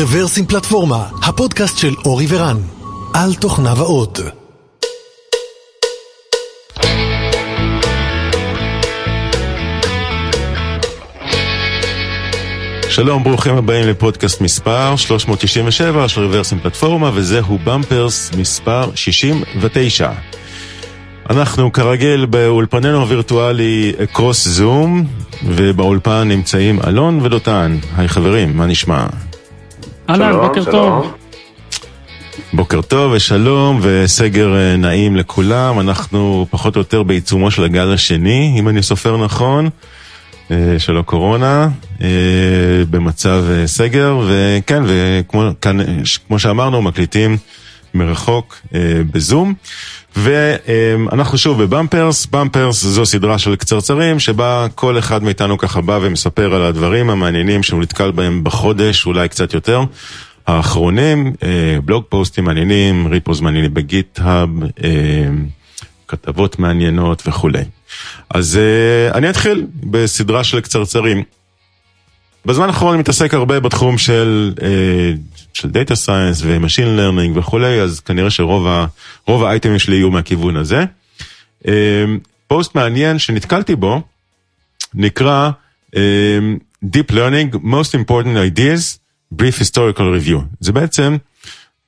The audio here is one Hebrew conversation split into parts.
רוורסים פלטפורמה, הפודקאסט של אורי ורן, על תוכניו האות. שלום, ברוכים הבאים לפודקאסט מספר 397 של רוורסים פלטפורמה, וזהו במפרס מספר 69. אנחנו כרגיל באולפנינו הווירטואלי קרוס זום, ובאולפן נמצאים אלון ודותן. היי חברים, מה נשמע? אהלן, בוקר טוב. בוקר טוב ושלום וסגר אה, נעים לכולם, אנחנו פחות או יותר בעיצומו של הגל השני, אם אני סופר נכון, אה, של הקורונה, אה, במצב סגר, וכן, וכמו שאמרנו, מקליטים מרחוק בזום. ואנחנו שוב בבמפרס, במפרס זו סדרה של קצרצרים שבה כל אחד מאיתנו ככה בא ומספר על הדברים המעניינים שהוא נתקל בהם בחודש, אולי קצת יותר. האחרונים, אה, בלוג פוסטים מעניינים, ריפוז מעניינים בגיט-האב, אה, כתבות מעניינות וכולי. אז אה, אני אתחיל בסדרה של קצרצרים. בזמן האחרון אני מתעסק הרבה בתחום של, של Data Science ו-Machine Learning וכולי, אז כנראה שרוב האייטמים שלי יהיו מהכיוון הזה. פוסט מעניין שנתקלתי בו, נקרא Deep Learning, Most Important Ideas Brief Historical Review. זה בעצם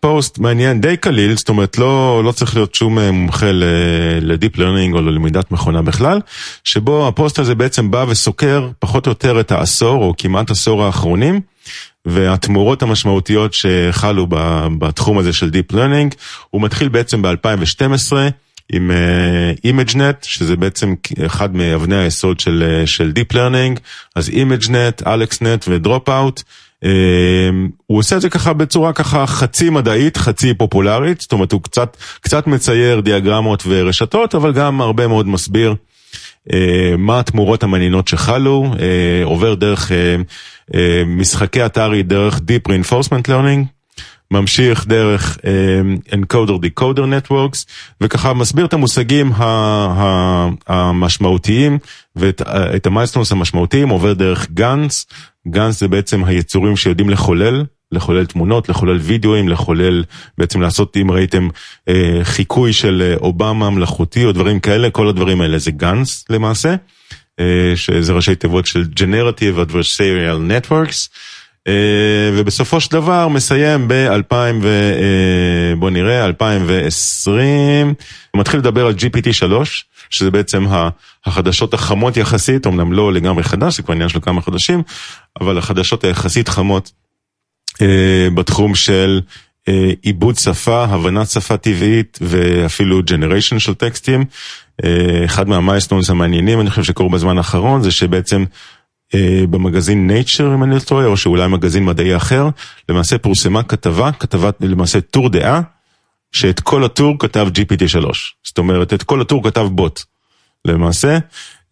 פוסט מעניין די קליל, זאת אומרת לא, לא צריך להיות שום אה, מומחה ל deep learning או ללמידת מכונה בכלל, שבו הפוסט הזה בעצם בא וסוקר פחות או יותר את העשור או כמעט עשור האחרונים. והתמורות המשמעותיות שחלו בתחום הזה של Deep Learning, הוא מתחיל בעצם ב-2012 עם uh, ImageNet, שזה בעצם אחד מאבני היסוד של, uh, של Deep Learning, אז ImageNet, AlexNet ו-Dropout. אמ, הוא עושה את זה ככה בצורה ככה חצי מדעית, חצי פופולרית, זאת אומרת הוא קצת, קצת מצייר דיאגרמות ורשתות, אבל גם הרבה מאוד מסביר אה, מה התמורות המעניינות שחלו, אה, עובר דרך אה, משחקי אתרי, דרך Deep Reinforcement Learning, ממשיך דרך uh, Encoder Decoder Networks, וככה מסביר את המושגים המשמעותיים ואת המיילסטונס המשמעותיים, עובר דרך גאנס, גאנס זה בעצם היצורים שיודעים לחולל, לחולל תמונות, לחולל וידאוים, לחולל, בעצם לעשות, אם ראיתם, אה, חיקוי של אה, אובמה מלאכותי או דברים כאלה, כל הדברים האלה זה גאנס למעשה, אה, שזה ראשי תיבות של Generative Adversarial Networks. אה, ובסופו של דבר מסיים ב-2000 ו... אה, בוא נראה, 2020, הוא מתחיל לדבר על GPT 3, שזה בעצם החדשות החמות יחסית, אמנם לא לגמרי חדש, זה כבר עניין של כמה חודשים, אבל החדשות היחסית חמות אה, בתחום של עיבוד שפה, הבנת שפה טבעית ואפילו ג'נריישן של טקסטים. אחד מהמייסטונס המעניינים, אני חושב שקורו בזמן האחרון, זה שבעצם במגזין Nature אם אני לא טועה, או שאולי מגזין מדעי אחר, למעשה פורסמה כתבה, כתבה למעשה טור דעה, שאת כל הטור כתב GPT-3. זאת אומרת, את כל הטור כתב בוט, למעשה.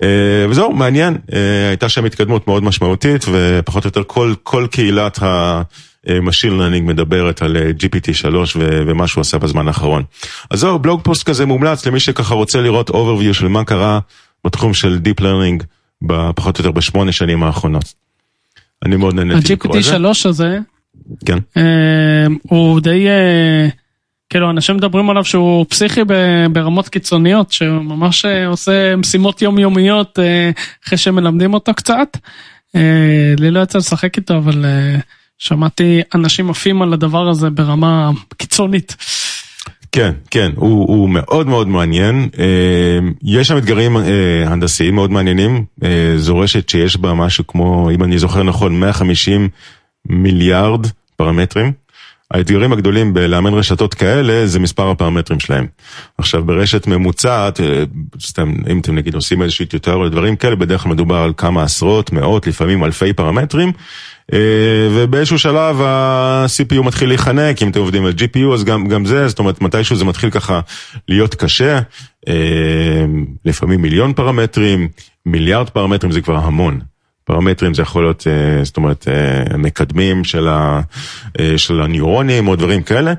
אה, וזהו, מעניין, אה, הייתה שם התקדמות מאוד משמעותית, ופחות או יותר כל, כל קהילת ה-Machine Learning מדברת על GPT-3 ומה שהוא עשה בזמן האחרון. אז זהו, בלוג פוסט כזה מומלץ למי שככה רוצה לראות overview של מה קרה בתחום של Deep Learning. פחות או יותר בשמונה שנים האחרונות. אני מאוד נהניתי לקרוא את זה. ה-GPT 3 הזה, כן. אה, הוא די, אה, כאילו אנשים מדברים עליו שהוא פסיכי ברמות קיצוניות, שהוא ממש אה, עושה משימות יומיומיות אחרי שמלמדים אותו קצת. לי לא יצא לשחק איתו, אבל שמעתי אנשים עפים על הדבר הזה ברמה קיצונית. כן, כן, הוא, הוא מאוד מאוד מעניין. אה, יש שם אתגרים אה, הנדסיים מאוד מעניינים. אה, זו רשת שיש בה משהו כמו, אם אני זוכר נכון, 150 מיליארד פרמטרים. האתגרים הגדולים בלאמן רשתות כאלה זה מספר הפרמטרים שלהם. עכשיו ברשת ממוצעת, סתם אם אתם נגיד עושים איזושהי טיוטר או דברים כאלה, בדרך כלל מדובר על כמה עשרות, מאות, לפעמים אלפי פרמטרים. אה, ובאיזשהו שלב ה-CPU מתחיל להיחנק, אם אתם עובדים על GPU אז גם, גם זה, זאת אומרת מתישהו זה מתחיל ככה להיות קשה, אה, לפעמים מיליון פרמטרים, מיליארד פרמטרים זה כבר המון. פרמטרים זה יכול להיות, אה, זאת אומרת, מקדמים של, ה, של הניורונים או דברים כאלה.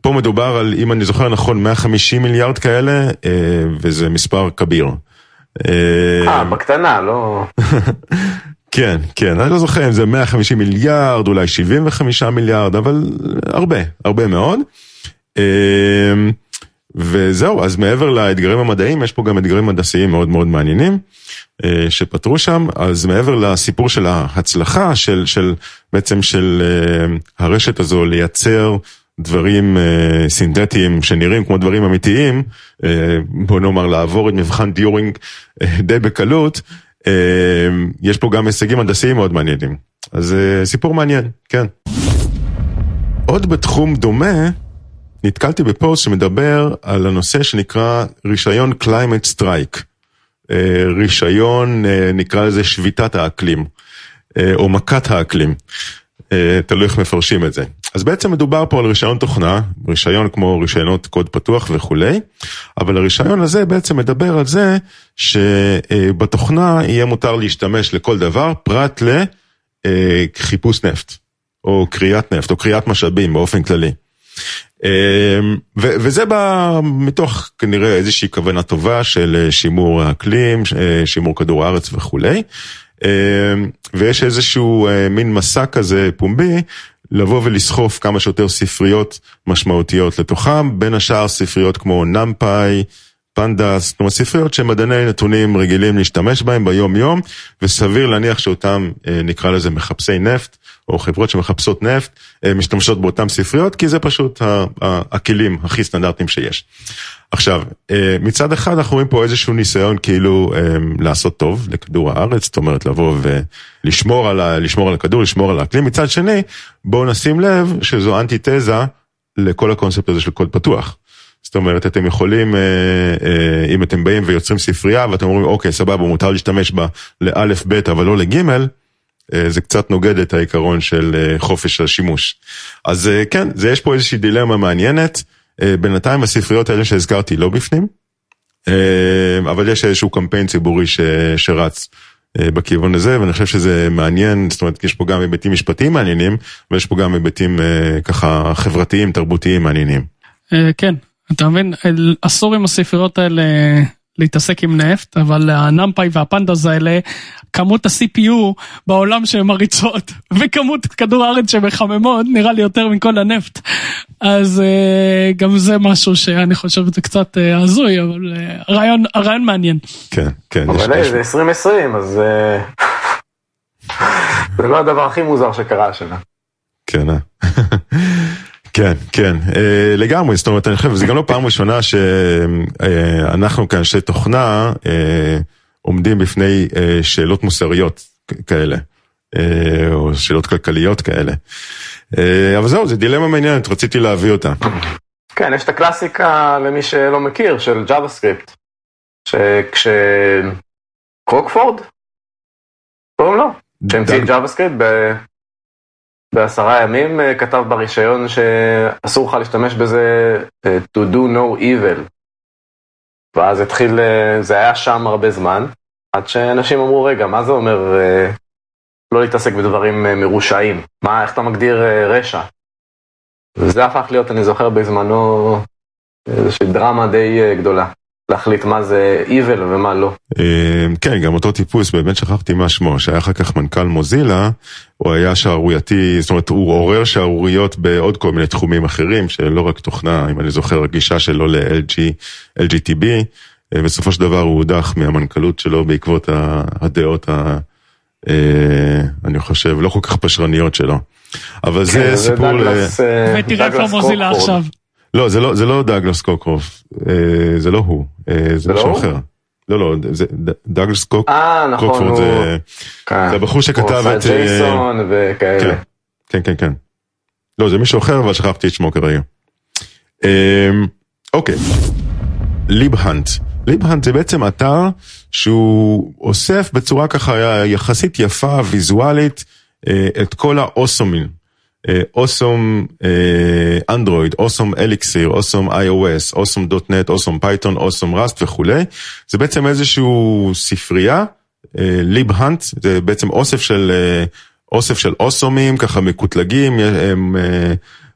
פה מדובר על, אם אני זוכר נכון, 150 מיליארד כאלה, וזה מספר כביר. אה, בקטנה, לא... כן, כן, אני לא זוכר אם זה 150 מיליארד, אולי 75 מיליארד, אבל הרבה, הרבה מאוד. וזהו, אז מעבר לאתגרים המדעיים, יש פה גם אתגרים הנדסיים מאוד מאוד מעניינים אה, שפתרו שם, אז מעבר לסיפור של ההצלחה, של, של בעצם של אה, הרשת הזו לייצר דברים אה, סינתטיים שנראים כמו דברים אמיתיים, בוא נאמר לעבור את מבחן דיורינג די בקלות, יש פה גם הישגים הנדסיים מאוד מעניינים. אז סיפור מעניין, כן. עוד בתחום דומה, נתקלתי בפוסט שמדבר על הנושא שנקרא רישיון Climate Strike. אה, רישיון, אה, נקרא לזה שביתת האקלים, אה, או מכת האקלים. תלוי איך מפרשים את זה. אז בעצם מדובר פה על רישיון תוכנה, רישיון כמו רישיונות קוד פתוח וכולי, אבל הרישיון הזה בעצם מדבר על זה שבתוכנה יהיה מותר להשתמש לכל דבר פרט לחיפוש נפט, או קריאת נפט, או קריאת משאבים באופן כללי. אמ, וזה בא מתוך כנראה איזושהי כוונה טובה של אה, שימור האקלים, אה, שימור כדור הארץ וכולי. אמ, ויש איזשהו אה, מין מסע כזה פומבי לבוא ולסחוף כמה שיותר ספריות משמעותיות לתוכם, בין השאר ספריות כמו נמפאי, פנדס, כלומר ספריות שמדעני נתונים רגילים להשתמש בהם ביום יום, וסביר להניח שאותם נקרא לזה מחפשי נפט, או חברות שמחפשות נפט, אה, משתמשות באותן ספריות, כי זה פשוט הכלים הכי סטנדרטיים שיש. עכשיו, אה, מצד אחד אנחנו רואים פה איזשהו ניסיון כאילו אה, לעשות טוב לכדור הארץ, זאת אומרת לבוא ולשמור על, ה, לשמור על הכדור, לשמור על האקלים, מצד שני, בואו נשים לב שזו אנטיתזה לכל הקונספט הזה של קוד פתוח. זאת אומרת, אתם יכולים, אם אתם באים ויוצרים ספרייה ואתם אומרים, אוקיי, סבבה, מותר להשתמש בה לאלף, בית, אבל לא לגימל, זה קצת נוגד את העיקרון של אה, חופש השימוש. אז אה, כן, זה יש פה איזושהי דילמה מעניינת. בינתיים הספריות האלה שהזכרתי לא בפנים, אבל יש איזשהו קמפיין ציבורי ש, שרץ בכיוון הזה, ואני חושב שזה מעניין, זאת אומרת, יש פה גם היבטים משפטיים מעניינים, ויש פה גם היבטים ככה חברתיים, תרבותיים מעניינים. כן, אתה מבין, אסור עם הספריות האלה להתעסק עם נפט, אבל הנמפאי והפנדז האלה, כמות ה-CPU בעולם שהן מריצות, וכמות כדור הארץ שמחממות, נראה לי יותר מכל הנפט. אז uh, גם זה משהו שאני חושב שזה קצת uh, הזוי, אבל uh, הרעיון, הרעיון מעניין. כן, כן. אבל היי, זה 2020, אז זה לא הדבר הכי מוזר שקרה השנה. כן, אה? כן, כן, אה, לגמרי, זאת אומרת, אני חושב, זה גם לא פעם ראשונה שאנחנו אה, כאנשי תוכנה אה, עומדים בפני שאלות מוסריות כאלה, או שאלות כלכליות כאלה. אבל זהו, זו דילמה מעניינת, רציתי להביא אותה. כן, יש את הקלאסיקה למי שלא מכיר, של JavaScript, שכש... קרוקפורד? קוראים לו? שהמציא את JavaScript בעשרה ימים אה, כתב ברישיון שאסור לך להשתמש בזה אה, to do no evil. ואז התחיל, אה, זה היה שם הרבה זמן, עד שאנשים אמרו, רגע, מה זה אומר לא להתעסק בדברים מרושעים? מה, איך אתה מגדיר רשע? וזה הפך להיות, אני זוכר בזמנו, איזושהי דרמה די גדולה. להחליט מה זה evil ומה לא. אמ, כן, גם אותו טיפוס, באמת שכחתי מה שמו, שהיה אחר כך מנכ"ל מוזילה, הוא היה שערורייתי, זאת אומרת, הוא עורר שערוריות בעוד כל מיני תחומים אחרים, שלא רק תוכנה, אם אני זוכר, הגישה שלו ל-LGTB, אה, בסופו של דבר הוא הודח מהמנכ"לות שלו בעקבות הדעות, ה, אה, אני חושב, לא כל כך פשרניות שלו. אבל זה כן, סיפור ל... אה, ותראה איפה מוזילה עכשיו. לא, זה לא, זה לא דאגלס קוקרוף, אה, זה לא הוא, אה, זה משהו לא אחר. לא, לא, זה דאגלס קוק, אה, נכון, קוקפורד. זה, כן. זה הבחור שכתב את... הוא ג'ייסון וכאלה. כן, כן, כן, כן. לא, זה מישהו אחר, אבל שכחתי את שמו כרגע. אוקיי, ליבהאנט. ליבהאנט זה בעצם אתר שהוא אוסף בצורה ככה יחסית יפה, ויזואלית, את כל האוסומים awesome Android, awesome Elixir, awesome iOS, awesome .NET, awesome Python, awesome Rust וכולי. זה בעצם איזשהו ספרייה, LibHunt, זה בעצם אוסף של, אוסף של אוסומים, ככה מקוטלגים, הם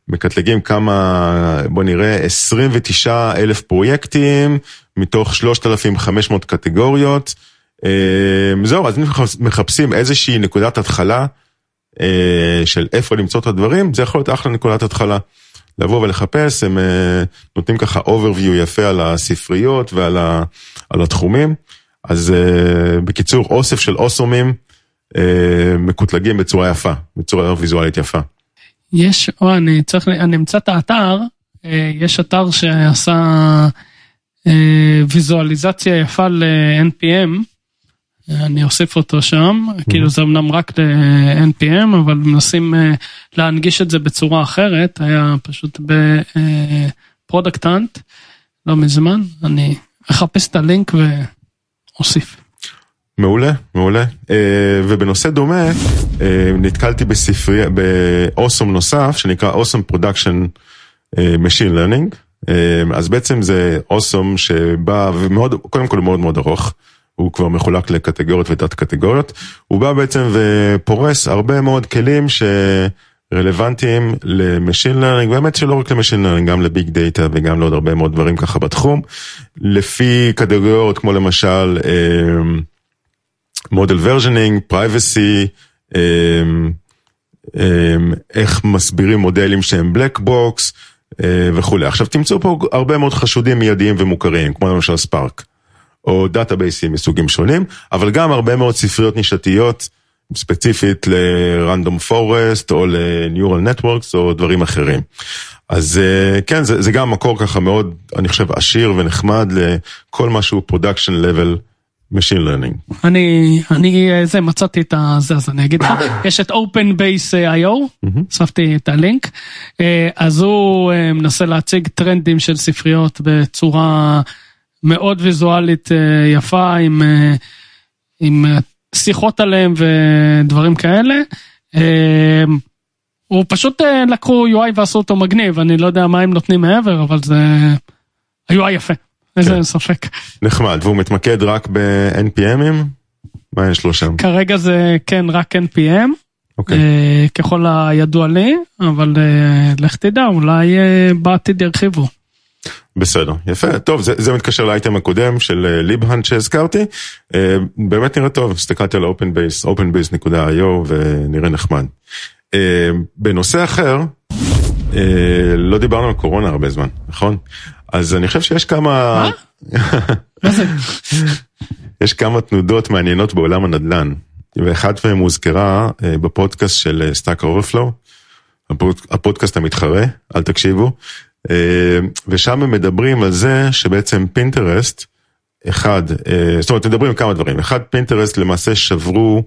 מקטלגים כמה, בוא נראה, 29 אלף פרויקטים מתוך 3,500 קטגוריות. זהו, אז אם מחפשים איזושהי נקודת התחלה של איפה למצוא את הדברים, זה יכול להיות אחלה נקודת התחלה. לבוא ולחפש, הם נותנים ככה overview יפה על הספריות ועל ה, על התחומים. אז בקיצור, אוסף של אוסומים מקוטלגים בצורה יפה, בצורה ויזואלית יפה. יש, או אני צריך, אני אמצא את האתר, יש אתר שעשה ויזואליזציה יפה ל-NPM, אני אוסיף אותו שם, כאילו זה אמנם רק ל-NPM, אבל מנסים להנגיש את זה בצורה אחרת, היה פשוט ב Product Hunt, לא מזמן, אני אחפש את הלינק ואוסיף. מעולה, מעולה. ובנושא דומה, נתקלתי בספרי, ב awesome נוסף, שנקרא awesome production Machine Learning. אז בעצם זה awesome שבא, ומאוד, קודם כל מאוד מאוד ארוך. הוא כבר מחולק לקטגוריות ותת קטגוריות. הוא בא בעצם ופורס הרבה מאוד כלים שרלוונטיים ל machine learning, באמת שלא רק ל machine learning, גם ל big data וגם לעוד הרבה מאוד דברים ככה בתחום. לפי קטגוריות כמו למשל model versioning, privacy, איך מסבירים מודלים שהם black box וכולי. עכשיו תמצאו פה הרבה מאוד חשודים מיידיים ומוכרים, כמו למשל Spark. או דאטאבייסים מסוגים שונים, אבל גם הרבה מאוד ספריות נישתיות, ספציפית ל random forest או ל neural networks או דברים אחרים. אז כן, זה, זה גם מקור ככה מאוד, אני חושב, עשיר ונחמד לכל מה שהוא production level Machine Learning. אני, אני, זה, מצאתי את זה, אז אני אגיד לך, יש את OpenBase.io, הוספתי את הלינק, אז הוא מנסה להציג טרנדים של ספריות בצורה מאוד ויזואלית יפה, עם, עם שיחות עליהם ודברים כאלה. הוא פשוט לקחו UI ועשו אותו מגניב, אני לא יודע מה הם נותנים מעבר, אבל זה UI יפה. איזה כן. ספק. נחמד, והוא מתמקד רק ב-NPMים? מה יש לו שם? כרגע זה כן רק NPM, אוקיי. אה, ככל הידוע לי, אבל אה, לך תדע, אולי אה, בעתיד ירחיבו. בסדר, יפה, טוב, זה, זה מתקשר לאייטם הקודם של ליבהאנט שהזכרתי, אה, באמת נראה טוב, הסתכלתי על OpenBase, openbase.io ונראה נחמד. אה, בנושא אחר, אה, לא דיברנו על קורונה הרבה זמן, נכון? אז אני חושב שיש כמה... מה? יש כמה תנודות מעניינות בעולם הנדל"ן, ואחת מהן הוזכרה בפודקאסט של Stack Overflow, הפודקאסט המתחרה, אל תקשיבו, ושם הם מדברים על זה שבעצם Pinterest, אחד, זאת אומרת, מדברים על כמה דברים, אחד, Pinterest למעשה שברו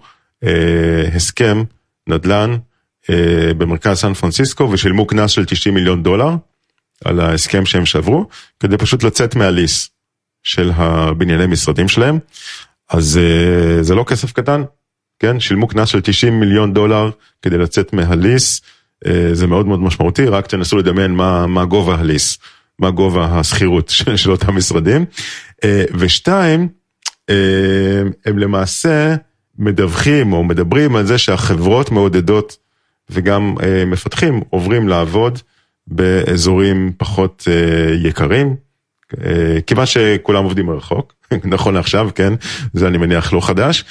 הסכם נדל"ן במרכז סן פרנסיסקו ושילמו קנס של 90 מיליון דולר. על ההסכם שהם שברו, כדי פשוט לצאת מהליס של הבנייני משרדים שלהם. אז זה לא כסף קטן, כן? שילמו קנס של 90 מיליון דולר כדי לצאת מהליס, זה מאוד מאוד משמעותי, רק תנסו לדמיין מה, מה גובה הליס, מה גובה השכירות של, של אותם משרדים. ושתיים, הם למעשה מדווחים או מדברים על זה שהחברות מעודדות וגם מפתחים עוברים לעבוד. באזורים פחות יקרים, כיוון שכולם עובדים מרחוק, נכון לעכשיו, כן, זה אני מניח לא חדש,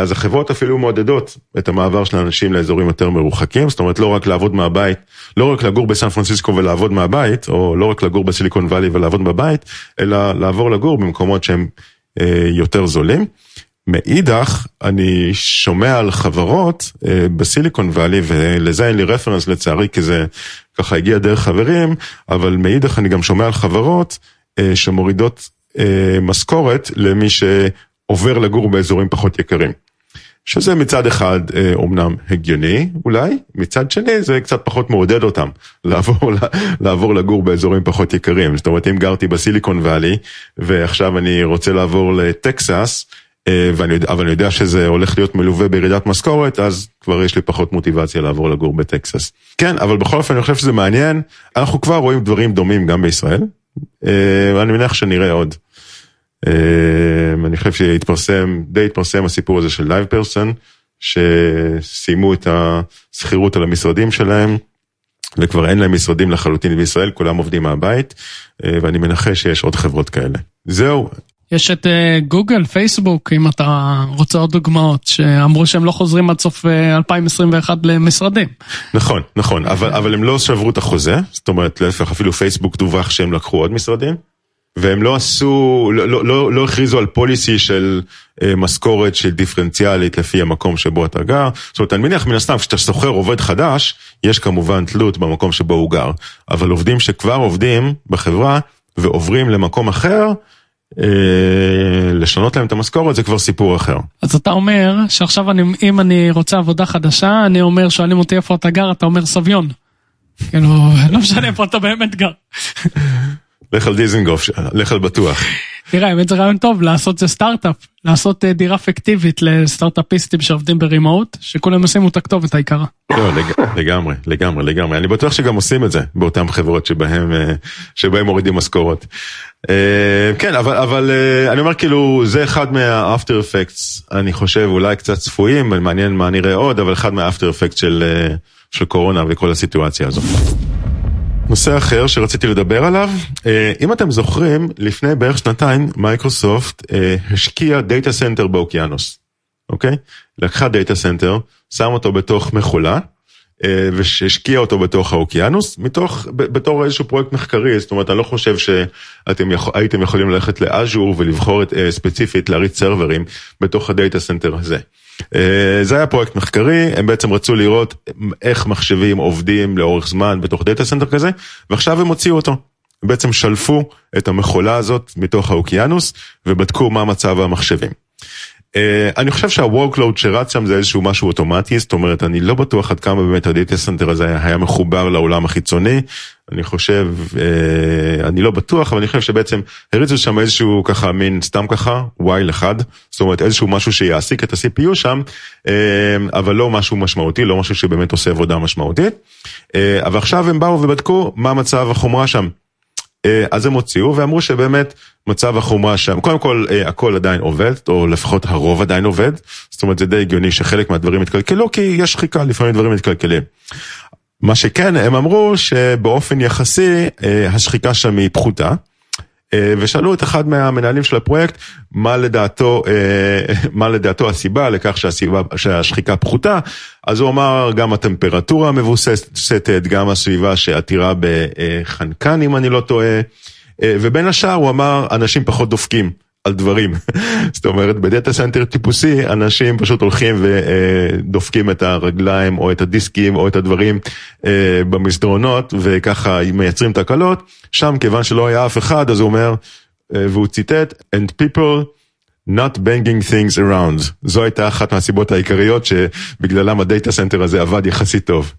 אז החברות אפילו מעודדות את המעבר של האנשים לאזורים יותר מרוחקים, זאת אומרת לא רק לעבוד מהבית, לא רק לגור בסן פרנסיסקו ולעבוד מהבית, או לא רק לגור בסיליקון וואלי ולעבוד בבית, אלא לעבור לגור במקומות שהם יותר זולים. מאידך, אני שומע על חברות בסיליקון וואלי, ולזה אין לי רפרנס לצערי, כי זה ככה הגיע דרך חברים, אבל מאידך אני גם שומע על חברות שמורידות משכורת למי שעובר לגור באזורים פחות יקרים. שזה מצד אחד אומנם הגיוני אולי, מצד שני זה קצת פחות מעודד אותם לעבור, לעבור לגור באזורים פחות יקרים. זאת אומרת אם גרתי בסיליקון וואלי ועכשיו אני רוצה לעבור לטקסס, ואני יודע, אבל אני יודע שזה הולך להיות מלווה בירידת משכורת, אז כבר יש לי פחות מוטיבציה לעבור לגור בטקסס. כן, אבל בכל אופן אני חושב שזה מעניין, אנחנו כבר רואים דברים דומים גם בישראל, ואני מניח שנראה עוד. אני חושב שהתפרסם, די התפרסם הסיפור הזה של LivePerson, שסיימו את השכירות על המשרדים שלהם, וכבר אין להם משרדים לחלוטין בישראל, כולם עובדים מהבית, ואני מנחש שיש עוד חברות כאלה. זהו, יש את אה, גוגל, פייסבוק, אם אתה רוצה עוד דוגמאות, שאמרו שהם לא חוזרים עד סוף 2021 למשרדים. נכון, נכון, אבל, אבל הם לא שברו את החוזה, זאת אומרת, להפך, אפילו פייסבוק דווח שהם לקחו עוד משרדים. והם לא עשו, לא, לא, לא, לא הכריזו על פוליסי של אה, משכורת של דיפרנציאלית לפי המקום שבו אתה גר. זאת אומרת, אני מניח מן הסתם, כשאתה שוכר עובד חדש, יש כמובן תלות במקום שבו הוא גר. אבל עובדים שכבר עובדים בחברה ועוברים למקום אחר, אה, לשנות להם את המשכורת זה כבר סיפור אחר. אז אתה אומר שעכשיו אני, אם אני רוצה עבודה חדשה, אני אומר, שואלים אותי איפה אתה גר, אתה אומר סביון. כאילו, לא משנה איפה אתה באמת גר. לך על דיזנגוף, לך על בטוח. תראה, האמת זה רעיון טוב לעשות זה סטארט-אפ, לעשות אה, דירה פיקטיבית לסטארט-אפיסטים שעובדים ברימוט, שכולם ישימו את הכתובת העיקרה. לא, לגמרי, לגמרי, לגמרי. אני בטוח שגם עושים את זה באותן חברות שבהם, אה, שבהם מורידים משכורת. אה, כן, אבל, אבל אני אומר כאילו, זה אחד מה after effects, אני חושב, אולי קצת צפויים, מעניין מה נראה עוד, אבל אחד מה after effects של, של קורונה וכל הסיטואציה הזאת. נושא אחר שרציתי לדבר עליו, אה, אם אתם זוכרים, לפני בערך שנתיים מייקרוסופט אה, השקיע data center באוקיינוס, אוקיי? לקחה data center, שם אותו בתוך מכולה, אה, והשקיע אותו בתוך האוקיינוס, מתוך, בתור איזשהו פרויקט מחקרי, זאת אומרת, אני לא חושב שאתם יכול, הייתם יכולים ללכת ל Azure ולבחור את, ספציפית להריץ סרברים בתוך ה data center הזה. אה, זה היה פרויקט מחקרי, הם בעצם רצו לראות איך מחשבים עובדים לאורך זמן בתוך data center כזה, ועכשיו הם הוציאו אותו. הם בעצם שלפו את המכולה הזאת מתוך האוקיינוס ובדקו מה מצב המחשבים. Uh, אני חושב שה-workload שרץ שם זה איזשהו משהו אוטומטי, זאת אומרת, אני לא בטוח עד כמה באמת ה data center הזה היה, היה מחובר לעולם החיצוני. אני חושב, uh, אני לא בטוח, אבל אני חושב שבעצם הריצו שם איזשהו ככה מין סתם ככה, while אחד, זאת אומרת איזשהו משהו שיעסיק את ה-CPU שם, uh, אבל לא משהו משמעותי, לא משהו שבאמת עושה עבודה משמעותית. Uh, אבל עכשיו הם באו ובדקו מה מצב החומרה שם. אה, אז הם הוציאו ואמרו שבאמת מצב החומרה שם, קודם כל אה, הכל עדיין עובד, או לפחות הרוב עדיין עובד, זאת אומרת זה די הגיוני שחלק מהדברים יתקלקלו כי יש שחיקה, לפעמים דברים מתקלקלים. מה שכן, הם אמרו שבאופן יחסי אה, השחיקה שם היא פחותה. אה, ושאלו את אחד מהמנהלים של הפרויקט מה לדעתו, אה, מה לדעתו הסיבה לכך שהסיבה, שהשחיקה פחותה, אז הוא אמר גם הטמפרטורה מבוססת, גם הסביבה שעתירה בחנקן אם אני לא טועה, אה, ובין השאר הוא אמר אנשים פחות דופקים. על דברים. זאת אומרת, ב data center טיפוסי, אנשים פשוט הולכים ודופקים את הרגליים או את הדיסקים או את הדברים אה, במסדרונות, וככה מייצרים תקלות. שם, כיוון שלא היה אף אחד, אז הוא אומר, אה, והוא ציטט, and people not banging things around. זו הייתה אחת מהסיבות העיקריות שבגללם ה data center הזה עבד יחסית טוב.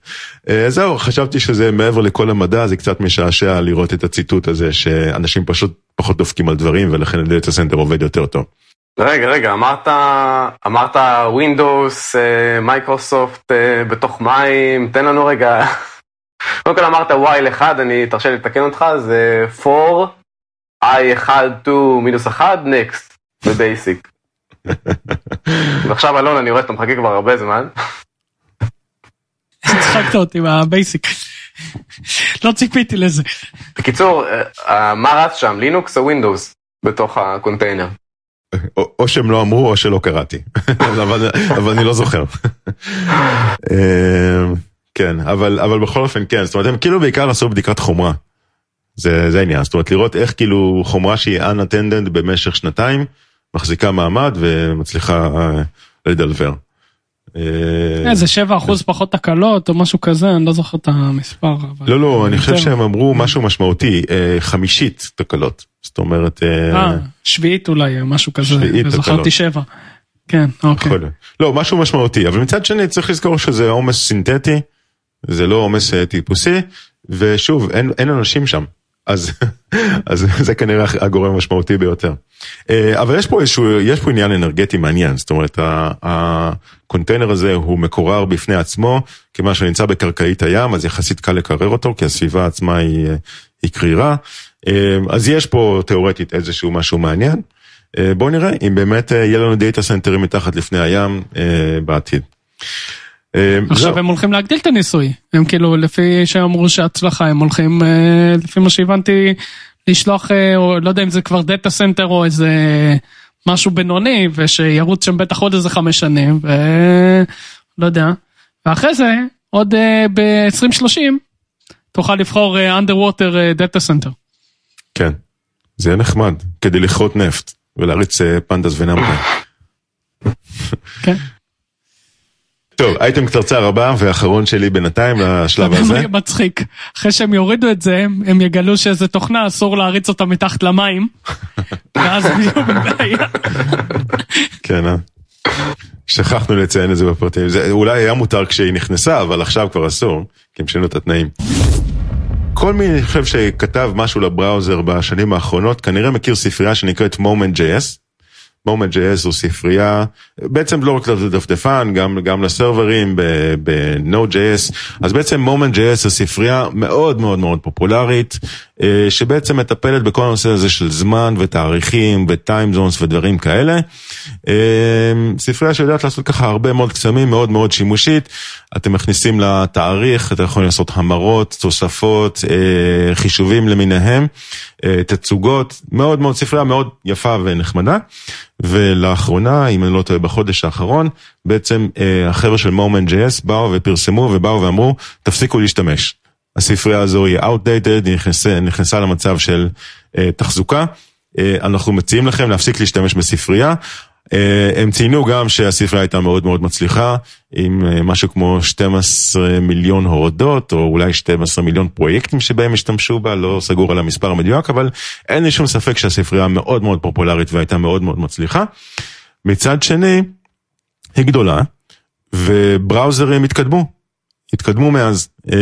אה, זהו, חשבתי שזה מעבר לכל המדע, זה קצת משעשע לראות את הציטוט הזה, שאנשים פשוט פחות דופקים על דברים ולכן ה data center עובד יותר טוב. רגע, רגע, אמרת, אמרת Windows, Microsoft אה, בתוך מים, תן לנו רגע, קודם כל אמרת y 1, אני תרשה לי לתקן אותך, זה for, i 1, to, מינוס 1, next. ב Basic. ועכשיו אלון, אני רואה שאתה מחכה כבר הרבה זמן. הצחקת אותי מה Basic. לא ציפיתי לזה. בקיצור, אה, מה רץ שם, לינוקס או Windows בתוך הקונטיינר? או שהם לא אמרו או שלא קראתי, אבל אני לא זוכר. אה, כן, אבל בכל אופן כן, זאת אומרת הם כאילו בעיקר עשו בדיקת חומרה. זה העניין, זאת אומרת לראות איך כאילו חומרה שהיא unattended במשך שנתיים, מחזיקה מעמד ומצליחה אה, לדלבר. איזה 7 אחוז פחות תקלות או משהו כזה, אני לא זוכר את המספר. לא, לא, אני חושב שהם אמרו משהו משמעותי, אה, חמישית תקלות. זאת אומרת... אה, שביעית אולי, משהו כזה, זכרתי 7. כן, אוקיי. לא, משהו משמעותי, אבל מצד שני צריך לזכור שזה עומס סינתטי, זה לא עומס טיפוסי, ושוב, אין אנשים שם. אז, אז זה כנראה הגורם המשמעותי ביותר. אה, אבל יש פה איזשהו, יש פה עניין אנרגטי מעניין, זאת אומרת, הקונטיינר הזה הוא מקורר בפני עצמו, כיוון שנמצא בקרקעית הים, אז יחסית קל לקרר אותו, כי הסביבה עצמה היא, היא קרירה. אה, אז יש פה תאורטית איזשהו משהו מעניין. אה, בואו נראה אם באמת יהיה לנו data center ים מתחת לפני הים בעתיד. אה, עכשיו הם הולכים להגדיל את הניסוי, הם כאילו לפי שאמרו שהצלחה הם הולכים אה, לפי מה שהבנתי לשלוח, או לא יודע אם זה כבר data center או איזה משהו בינוני, ושירוץ שם בטח עוד איזה חמש שנים, ולא יודע. ואחרי זה, עוד ב-2030, תוכל לבחור underwater data center. כן, זה יהיה נחמד, כדי לכרות נפט ולהריץ pandas ו NumPy. כן. טוב, אייטם קצרצר הבא ואחרון שלי בינתיים לשלב הזה. מצחיק, אחרי שהם יורידו את זה, הם יגלו שאיזה תוכנה אסור להריץ אותה מתחת למים, ואז בדיוק בעיה. כן, אה? שכחנו לציין את זה בפרטים, זה אולי היה מותר כשהיא נכנסה, אבל עכשיו כבר אסור, כי הם שינו את התנאים. כל מי, אני חושב שכתב משהו לבראוזר בשנים האחרונות, כנראה מכיר ספרייה שנקראת Moment.js. Moment.js זו ספרייה, בעצם לא רק לדפדפן, גם, גם לסרברים ב-Node.js, אז בעצם Moment.js זו ספרייה מאוד מאוד מאוד פופולרית, אה, שבעצם מטפלת בכל הנושא הזה של זמן ותאריכים וטיים זונס ודברים כאלה. אה, ספרייה שיודעת לעשות ככה הרבה מאוד קסמים, מאוד מאוד שימושית. אתם מכניסים לתאריך, אתם יכולים לעשות המרות, תוספות, אה, חישובים למיניהם, תצוגות, מאוד מאוד ספרייה מאוד יפה ונחמדה. ולאחרונה, אם אני לא טועה בחודש האחרון, בעצם החבר'ה של Moment.js באו ופרסמו ובאו ואמרו, תפסיקו להשתמש. הספרייה הזו היא outdated, היא נכנסה, נכנסה למצב של uh, תחזוקה. Uh, אנחנו מציעים לכם להפסיק להשתמש בספרייה. Uh, הם ציינו גם שהספרייה הייתה מאוד מאוד מצליחה, עם uh, משהו כמו 12 מיליון הורדות, או אולי 12 מיליון פרויקטים שבהם השתמשו בה, לא סגור על המספר המדויק, אבל אין לי שום ספק שהספרייה מאוד מאוד פופולרית והייתה מאוד מאוד מצליחה. מצד שני, היא גדולה, ובראוזרים התקדמו. התקדמו מאז, אה,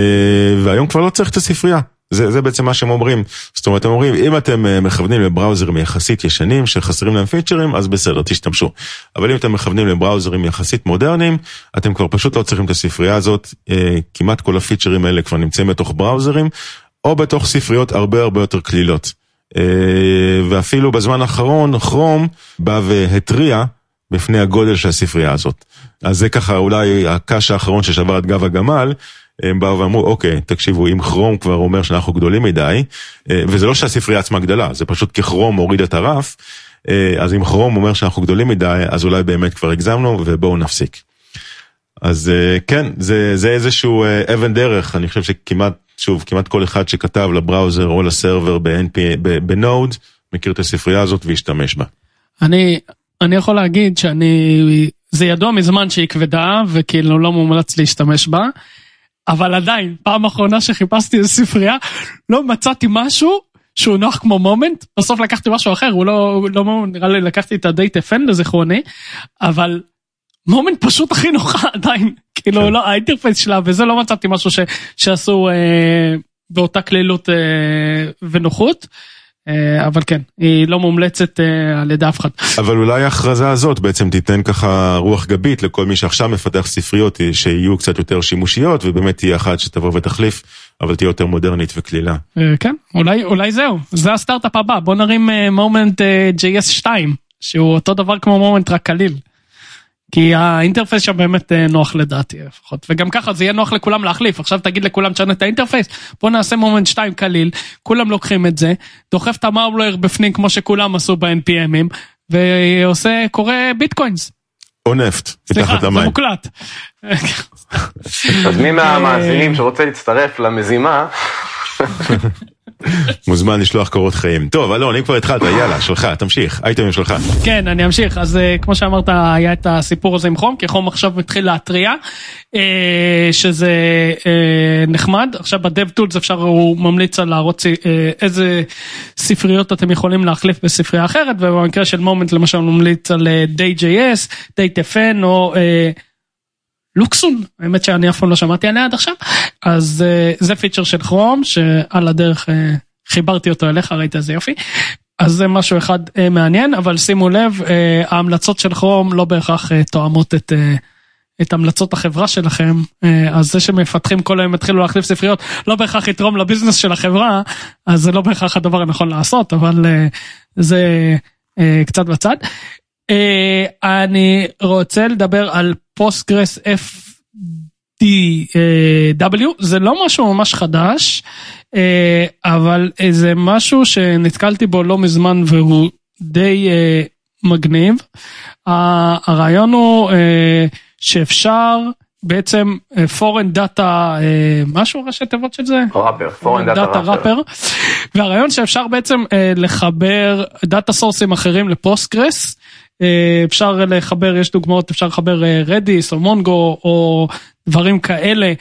והיום כבר לא צריך את הספרייה. זה, זה בעצם מה שהם אומרים. זאת אומרת, הם אומרים, אם אתם אה, מכוונים לבראוזרים יחסית ישנים, שחסרים להם פיצ'רים, אז בסדר, תשתמשו. אבל אם אתם מכוונים לבראוזרים יחסית מודרניים, אתם כבר פשוט לא צריכים את הספרייה הזאת. אה, כמעט כל הפיצ'רים האלה כבר נמצאים בתוך בראוזרים, או בתוך ספריות הרבה הרבה יותר קלילות. ואפילו בזמן האחרון, כרום בא והתריע בפני הגודל של הספרייה הזאת. אז זה ככה אולי הקש האחרון ששבר את גב הגמל, הם באו ואמרו, אוקיי, תקשיבו, אם כרום כבר אומר שאנחנו גדולים מדי, אה, וזה לא שהספרייה עצמה גדלה, זה פשוט ככרום הוריד את הרף, אה, אז אם כרום אומר שאנחנו גדולים מדי, אז אולי באמת כבר הגזמנו, ובואו נפסיק. אז אה, כן, זה, זה איזשהו אבן דרך, אני חושב שכמעט, שוב, כמעט כל אחד שכתב לבראוזר או לסרבר ב Node, מכיר את הספרייה הזאת והשתמש בה. אני, אני יכול להגיד שאני, זה ידוע מזמן שהיא כבדה וכאילו לא מומלץ להשתמש בה, אבל עדיין, פעם אחרונה שחיפשתי איזה ספרייה, לא מצאתי משהו שהוא נוח כמו Moment, בסוף לקחתי משהו אחר, הוא לא, לא Moment, נראה לי לקחתי את ה date-fns לזיכרוני, אבל Moment פשוט הכי נוחה עדיין, כאילו כן. לא, ה interface שלה וזה לא מצאתי משהו ש, שעשו אה, באותה כלילות אה, ונוחות. אה, אבל כן, היא לא מומלצת אה, על ידי אף אחד. אבל אולי ההכרזה הזאת בעצם תיתן ככה רוח גבית לכל מי שעכשיו מפתח ספריות, שיהיו קצת יותר שימושיות, ובאמת תהיה אחת שתבוא ותחליף, אבל תהיה יותר מודרנית וקלילה. אה, כן, אולי, אולי זהו, זה הסטארט-אפ הבא, בוא נרים מומנט JS 2, שהוא אותו דבר כמו מומנט רק קליל. כי ה interface שם באמת אה, נוח לדעתי לפחות וגם ככה זה יהיה נוח לכולם להחליף עכשיו תגיד לכולם תשנה את ה interface בוא נעשה Moment 2 קליל כולם לוקחים את זה דוחף את ה malware בפנים כמו שכולם עשו ב-NPMים ועושה כורה bitcoins. או נפט מתחת למים. סליחה זה מוקלט. אז מי מהמאזינים שרוצה להצטרף למזימה. מוזמן לשלוח קורות חיים. טוב, אלון, אם כבר התחלת, יאללה, שלך, תמשיך, אייטמים שלך. כן, אני אמשיך. אז אה, כמו שאמרת, היה את הסיפור הזה עם חום, כי חום עכשיו מתחיל להתריע, אה, שזה אה, נחמד. עכשיו ב dev tools אפשר, הוא ממליץ על להראות איזה ספריות אתם יכולים להחליף בספרייה אחרת, ובמקרה של Moment למשל הוא ממליץ על Day.js, date-fns או... Luxon, האמת שאני אף פעם לא שמעתי עליה עד עכשיו, אז אה, זה פיצ'ר של Chrome שעל הדרך אה, חיברתי אותו אליך, ראית איזה יופי. אז זה משהו אחד אה, מעניין, אבל שימו לב, אה, ההמלצות של Chrome לא בהכרח אה, תואמות את, אה, את המלצות החברה שלכם, אז זה שמפתחים כל היום יתחילו להחליף ספריות, לא בהכרח יתרום ל business של החברה, אז זה לא בהכרח הדבר הנכון לעשות, אבל זה קצת בצד. אני רוצה לדבר על Postgres FDW, זה לא משהו ממש חדש, אבל זה משהו שנתקלתי בו לא מזמן והוא די מגניב. הרעיון הוא שאפשר בעצם foreign data, משהו ראשי תיבות של זה? wrapper, foreign data wrapper. והרעיון שאפשר בעצם לחבר data source ים אחרים ל Postgres. אפשר לחבר, יש דוגמאות, אפשר לחבר Redis או Mongo או דברים כאלה,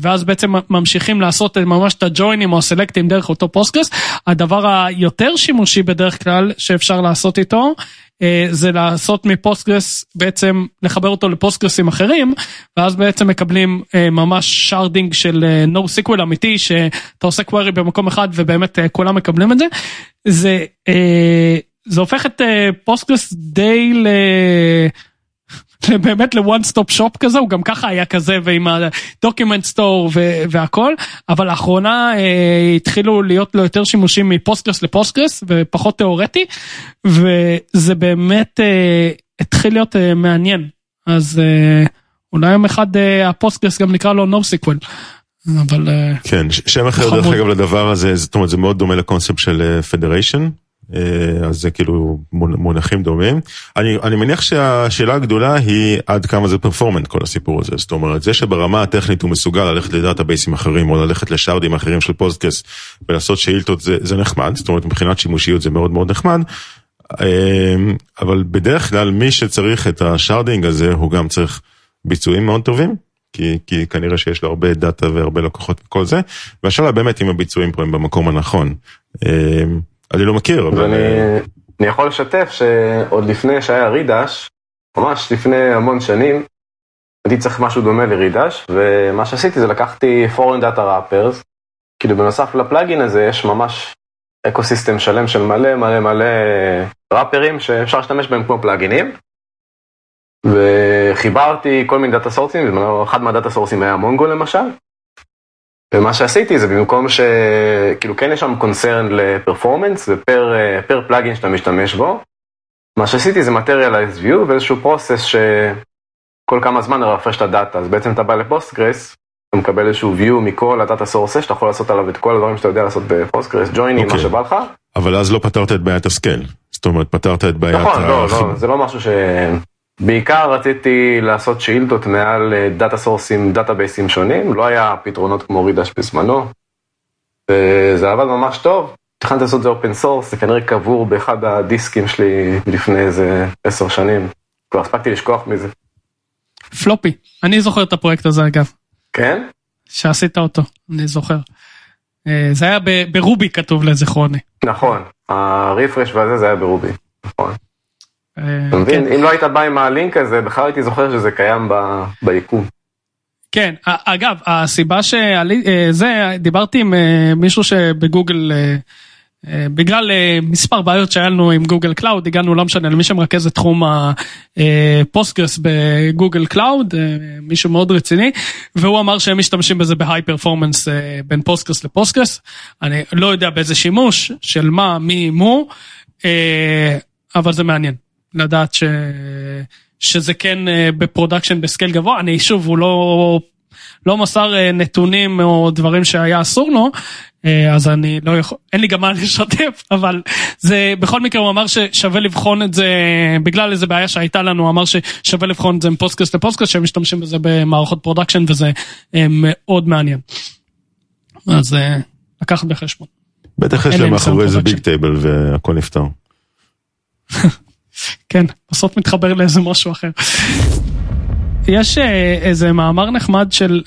ואז בעצם ממשיכים לעשות ממש את הג'וינים או הסלקטים דרך אותו Postgres. הדבר היותר שימושי בדרך כלל שאפשר לעשות איתו, זה לעשות מ Postgres בעצם לחבר אותו ל Postgres ים אחרים ואז בעצם מקבלים ממש sharding של NoSQL אמיתי שאתה עושה query במקום אחד ובאמת כולם מקבלים את זה. זה זה הופך את Postgres די ל... באמת ל one stop shop כזה הוא גם ככה היה כזה ועם ה document store והכל אבל לאחרונה אה, התחילו להיות לו יותר שימושים מ Postgres ל Postgres ופחות תיאורטי וזה באמת אה, התחיל להיות אה, מעניין אז אה, אולי יום אחד אה, ה Postgres גם נקרא לו NoSQL. אבל כן שם אחר דרך אגב לדבר הזה זאת אומרת זה מאוד דומה לקונספט של federation. אז זה כאילו מונחים דומים. אני, אני מניח שהשאלה הגדולה היא עד כמה זה performant כל הסיפור הזה. זאת אומרת, זה שברמה הטכנית הוא מסוגל ללכת לדאטאבייסים אחרים או ללכת לשארדים אחרים של Postgres ולעשות שאילתות זה, זה נחמד, זאת אומרת מבחינת שימושיות זה מאוד מאוד נחמד. אבל בדרך כלל מי שצריך את ה sharding הזה הוא גם צריך ביצועים מאוד טובים. כי, כי כנראה שיש לו הרבה דאטה והרבה לקוחות וכל זה, והשאלה באמת אם הביצועים פה הם במקום הנכון. אני לא מכיר, אבל... ואני אני יכול לשתף שעוד לפני שהיה Redash, ממש לפני המון שנים, הייתי צריך משהו דומה ל Redash, ומה שעשיתי זה לקחתי foreign data wrappers, כאילו בנוסף לפלאגין הזה יש ממש ecosystem שלם של מלא מלא מלא ראפרים שאפשר להשתמש בהם כמו פלאגינים. וחיברתי כל מיני data סורסים, אחד מה data סורסים היה Mongo למשל. ומה שעשיתי זה במקום שכאילו כן יש שם concern ל performance ופר פלאגין שאתה משתמש בו, מה שעשיתי זה materialize view ואיזשהו process שכל כמה זמן רפרש את הדאטה, אז בעצם אתה בא ל Postgres, אתה מקבל איזשהו view מכל ה data sources שאתה יכול לעשות עליו את כל הדברים שאתה יודע לעשות ב Postgres, ג'וינים, okay. מה שבא לך. אבל אז לא פתרת את בעיית ה scale, זאת אומרת פתרת את בעיית... נכון, לא, לא, זה לא משהו ש... בעיקר רציתי לעשות שאילתות מעל data סורסים, דאטאבייסים שונים, לא היה פתרונות כמו Redash בזמנו, וזה עבד ממש טוב. תכננתי לעשות את זה open source, זה כנראה קבור באחד הדיסקים שלי לפני איזה עשר שנים, כבר הספקתי לשכוח מזה. פלופי, אני זוכר את הפרויקט הזה אגב. כן? שעשית אותו, אני זוכר. זה היה ב Ruby כתוב לזיכרוני. נכון, ה refresh והזה זה היה ב Ruby, נכון. אתה מבין? אם לא היית בא עם הלינק הזה, בכלל הייתי זוכר שזה קיים ביקום. כן, אגב, הסיבה שזה, דיברתי עם מישהו שבגוגל, בגלל מספר בעיות שהיה לנו עם Google Cloud, הגענו, לא משנה, למי שמרכז את תחום ה Postgres ב Google Cloud, מישהו מאוד רציני, והוא אמר שהם משתמשים בזה ב high performance בין Postgres ל Postgres, אני לא יודע באיזה שימוש, של מה, מי, מו, אבל זה מעניין. לדעת ש... שזה כן ב production ב scale גבוה, אני שוב, הוא לא, לא מסר נתונים או דברים שהיה אסור לו, אז אני לא יכול, אין לי גם מה לשתף, אבל זה, בכל מקרה הוא אמר ששווה לבחון את זה, בגלל איזה בעיה שהייתה לנו, הוא אמר ששווה לבחון את זה מ Postgres ל Postgres, שהם משתמשים בזה במערכות production וזה מאוד מעניין. אז לקחת בחשבון. בטח יש להם מאחורי איזה Bigtable והכל נפתר. כן, בסוף מתחבר לאיזה משהו אחר. יש איזה מאמר נחמד של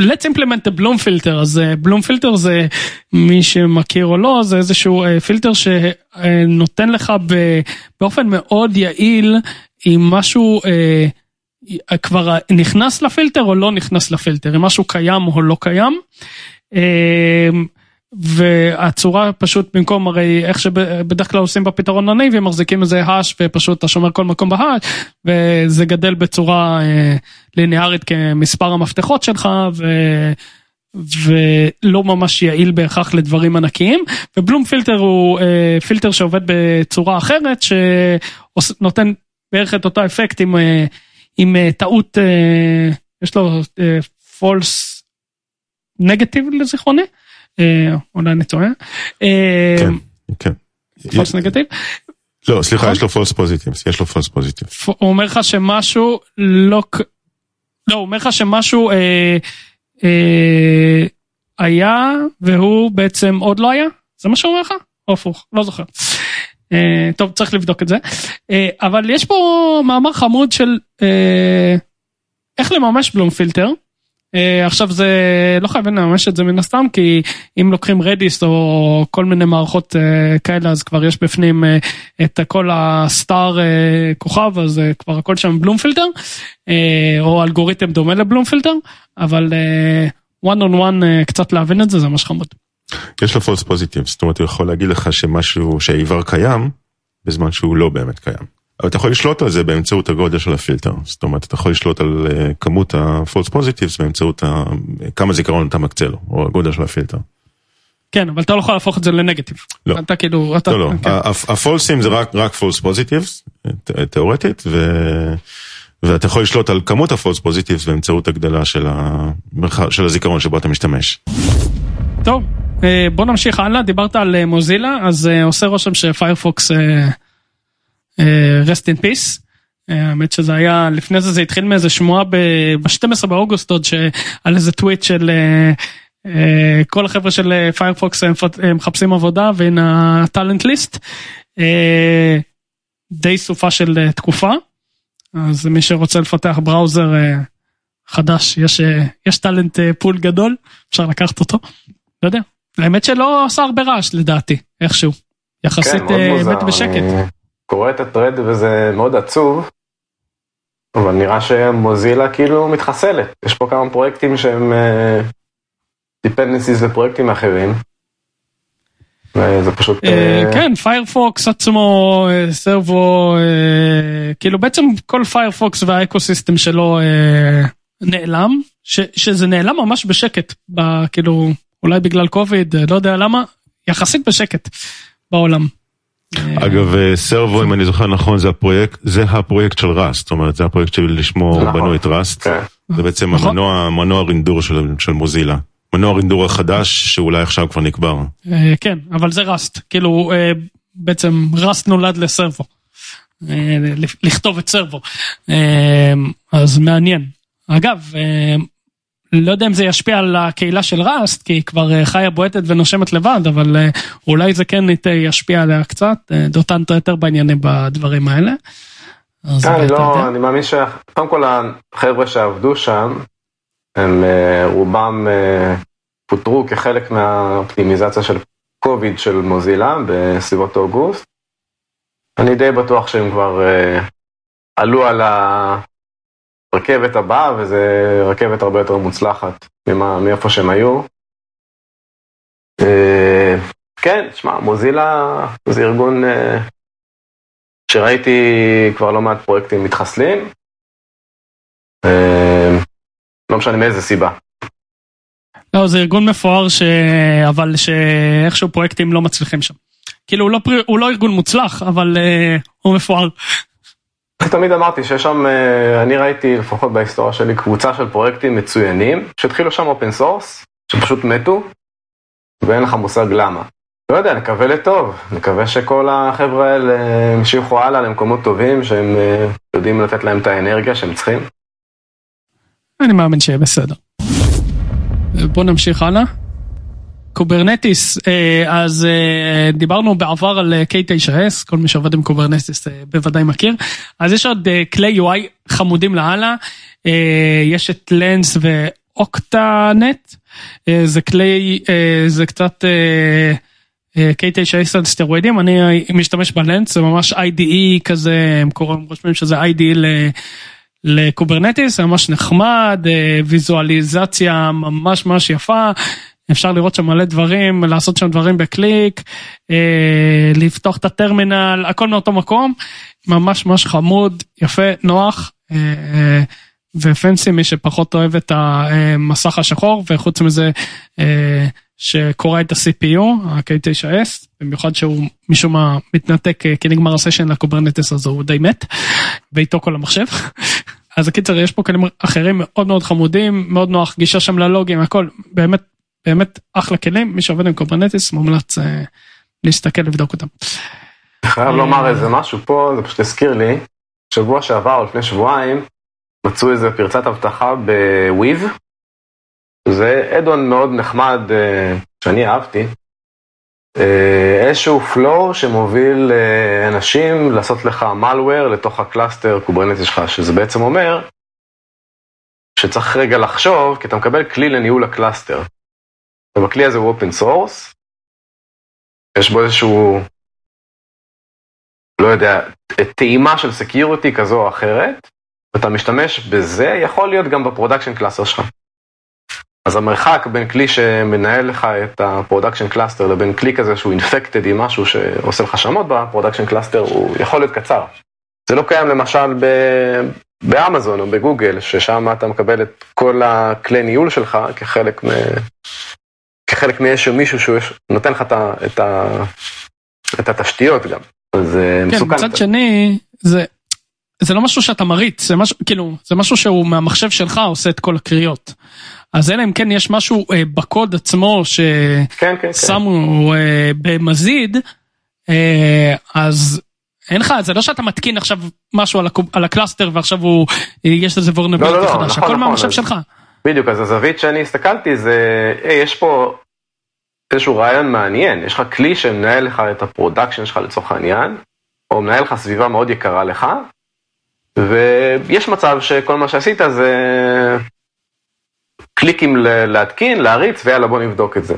let's implement a bloom filter אז bloom filter זה מי שמכיר או לא זה איזשהו פילטר שנותן לך באופן מאוד יעיל אם משהו כבר נכנס לפילטר או לא נכנס לפילטר אם משהו קיים או לא קיים. והצורה פשוט במקום הרי איך שבדרך כלל עושים בפתרון הנייבי מחזיקים איזה האש ופשוט אתה שומר כל מקום בהאש וזה גדל בצורה ליניארית כמספר המפתחות שלך ו... ולא ממש יעיל בהכרח לדברים ענקיים ובלום פילטר הוא פילטר שעובד בצורה אחרת שנותן בערך את אותו אפקט עם, עם טעות יש לו false negative לזיכרוני, אולי אני טועה. כן, כן. false negative. לא, סליחה, יש לו false positives, יש לו false positives. הוא אומר לך שמשהו לא... לא, הוא אומר לך שמשהו אה, אה, היה והוא בעצם עוד לא היה? זה מה שהוא אומר לך? או הפוך, לא זוכר. אה, טוב, צריך לבדוק את זה. אה, אבל יש פה מאמר חמוד של אה, איך לממש בלום פילטר. Uh, עכשיו זה לא חייבים לממש את זה מן הסתם כי אם לוקחים רדיס או כל מיני מערכות uh, כאלה אז כבר יש בפנים uh, את כל הסטאר uh, כוכב אז uh, כבר הכל שם בלום פילטר uh, או אלגוריתם דומה לבלום פילטר אבל one on one קצת להבין את זה זה ממש חמוד. יש לו false positive זאת אומרת הוא יכול להגיד לך שמשהו שהעיוור קיים בזמן שהוא לא באמת קיים. אבל אתה יכול לשלוט על זה באמצעות הגודל של הפילטר, זאת אומרת אתה יכול לשלוט על uh, כמות ה-false positives באמצעות ה... כמה זיכרון אתה מקצה לו, או הגודל של הפילטר. כן, אבל אתה לא יכול להפוך את זה לנגטיב. לא. אתה כאילו, אתה... לא, לא, כן. הפולסים זה רק, רק false positives, תאורטית, ו... ואתה יכול לשלוט על כמות ה-false positives באמצעות הגדלה של, המרח... של הזיכרון שבו אתה משתמש. טוב, אה, בוא נמשיך הלאה, דיברת על אה, Mozilla, אז עושה רושם ש Firefox... rest in peace. האמת שזה היה לפני זה זה התחיל מאיזה שמועה ב-12 באוגוסט עוד שעל איזה טוויט של אה, אה, כל החבר'ה של Firefox הם, הם מחפשים עבודה והנה ה talent list. די סופה של תקופה אז מי שרוצה לפתח browser חדש יש יש talent pool גדול אפשר לקחת אותו. לא יודע האמת שלא עשה הרבה רעש לדעתי איכשהו יחסית כן, מת בשקט. קורא את ה thread וזה מאוד עצוב, אבל נראה ש Mozilla כאילו מתחסלת. יש פה כמה פרויקטים שהם dependencies אה, ופרויקטים אחרים. וזה פשוט... אה, אה, כן, Firefox עצמו, Servo, כאילו בעצם כל Firefox וה ecosystem שלו נעלם, שזה נעלם ממש בשקט, כאילו אולי בגלל קוביד, לא יודע למה, יחסית בשקט בעולם. אגב, Servo, אם אני זוכר נכון, זה הפרויקט, זה הפרויקט של Rust, זאת אומרת, זה הפרויקט שלשמו נכון. בנו את Rust. כן. זה בעצם נכון. המנוע, מנוע רינדור של, של Mozilla. מנוע רינדור החדש, שאולי עכשיו כבר נקבר. אה, כן, אבל זה Rust, כאילו אה, בעצם ראסט נולד לסרבו. אה, לכתוב את סרבו. אה, אז מעניין. אגב, אה, לא יודע אם זה ישפיע על הקהילה של ראסט, כי היא כבר אה, חיה בועטת ונושמת לבד, אבל אה, אולי זה כן ישפיע עליה קצת. אה, דותן אתה יותר בעניינים בדברים האלה. כן, אני. לא, אני מאמין ש... קודם כל החבר'ה שעבדו שם, הם אה, רובם אה, פוטרו כחלק מהאופטימיזציה של קוביד של מוזילה בסביבות אוגוסט. אני די בטוח שהם כבר אה, עלו על הרכבת הבאה, וזה רכבת הרבה יותר מוצלחת מאיפה שהם היו. אה, כן, שמע, מוזילה זה ארגון אה, שראיתי כבר לא מעט פרויקטים מתחסלים. אה, לא משנה מאיזה סיבה. לא, זה ארגון מפואר, ש... אבל שאיכשהו פרויקטים לא מצליחים שם. כאילו הוא לא, פר... הוא לא ארגון מוצלח, אבל אה, הוא מפואר. תמיד אמרתי שיש שם, אה, אני ראיתי לפחות בהיסטוריה שלי קבוצה של פרויקטים מצוינים, שהתחילו שם open source, שפשוט מתו, ואין לך מושג למה. לא יודע, נקווה לטוב, נקווה שכל החבר'ה האלה המשיכו הלאה למקומות טובים, שהם אה, יודעים לתת להם את האנרגיה שהם צריכים. אני מאמין שיהיה בסדר. בוא נמשיך הלאה. Kubernetes, אה, אז אה, דיברנו בעבר על אה, K9S, כל מי שעובד עם Kubernetes בוודאי מכיר. אז יש עוד כלי UI חמודים לאללה, יש את Lens ו Octant, זה כלי, זה קצת אה, אה, K9S על סטרואידים, אני משתמש ב Lens, זה ממש IDE כזה, הם קוראים, רושמים שזה IDE ל... ל Kubernetes, זה ממש נחמד, ויזואליזציה ממש ממש יפה, אפשר לראות שם מלא דברים, לעשות שם דברים בקליק, אה, לפתוח את הטרמינל, הכל מאותו מקום, ממש ממש חמוד, יפה, נוח. אה, אה, ו fancy מי שפחות אוהב את המסך השחור וחוץ מזה אה, שקורא את ה-CPU, ה-K9S, במיוחד שהוא משום מה מתנתק אה, כי נגמר ה session ל Kubernetes אז הוא די מת, ואיתו כל המחשב. אז הקיצר יש פה כלים אחרים מאוד מאוד חמודים מאוד נוח גישה שם ללוגים הכל באמת באמת אחלה כלים מי שעובד עם Kubernetes מומלץ אה, להסתכל לבדוק אותם. חייב לומר איזה משהו פה זה פשוט הזכיר לי שבוע שעבר או לפני שבועיים מצאו איזה פרצת אבטחה בוויב. זה add-on מאוד נחמד שאני אהבתי. איזשהו flow שמוביל אנשים לעשות לך malware לתוך ה cluster Kubernetes שלך, שזה בעצם אומר שצריך רגע לחשוב, כי אתה מקבל כלי לניהול ה cluster. ובכלי הזה הוא open source, יש בו איזשהו, לא יודע, טעימה של security כזו או אחרת, ואתה משתמש בזה, יכול להיות גם ב production cluster שלך. אז המרחק בין כלי שמנהל לך את ה production cluster לבין כלי כזה שהוא infected עם משהו שעושה לך שמות ב production cluster, הוא יכול להיות קצר. זה לא קיים למשל ב... באמזון או בגוגל, ששם אתה מקבל את כל הכלי ניהול שלך כחלק. כחלק מאיזשהו מישהו שנותן לך את, ה... את, ה... את התשתיות גם. זה כן, מסוכן. מצד שני, זה, זה לא משהו שאתה מריץ, זה משהו, כאילו, זה משהו שהוא מהמחשב שלך עושה את כל הקריאות. אז אלא אם כן יש משהו אה, בקוד עצמו כן, כן, כן. ששמו אה, במזיד, אה, אז אין לך, זה לא שאתה מתקין עכשיו משהו על, הקוב, על ה cluster ועכשיו הוא, אה, יש לזה לא, לא, vulnerability לא, חדש, נכון, הכל נכון, מהמחשב אז- שלך. בדיוק, אז הזווית שאני הסתכלתי זה, היי, יש פה איזשהו רעיון מעניין, יש לך כלי שמנהל לך את ה production שלך לצורך העניין, או מנהל לך סביבה מאוד יקרה לך, ויש מצב שכל מה שעשית זה קליקים להתקין, להריץ, ויאללה בוא נבדוק את זה.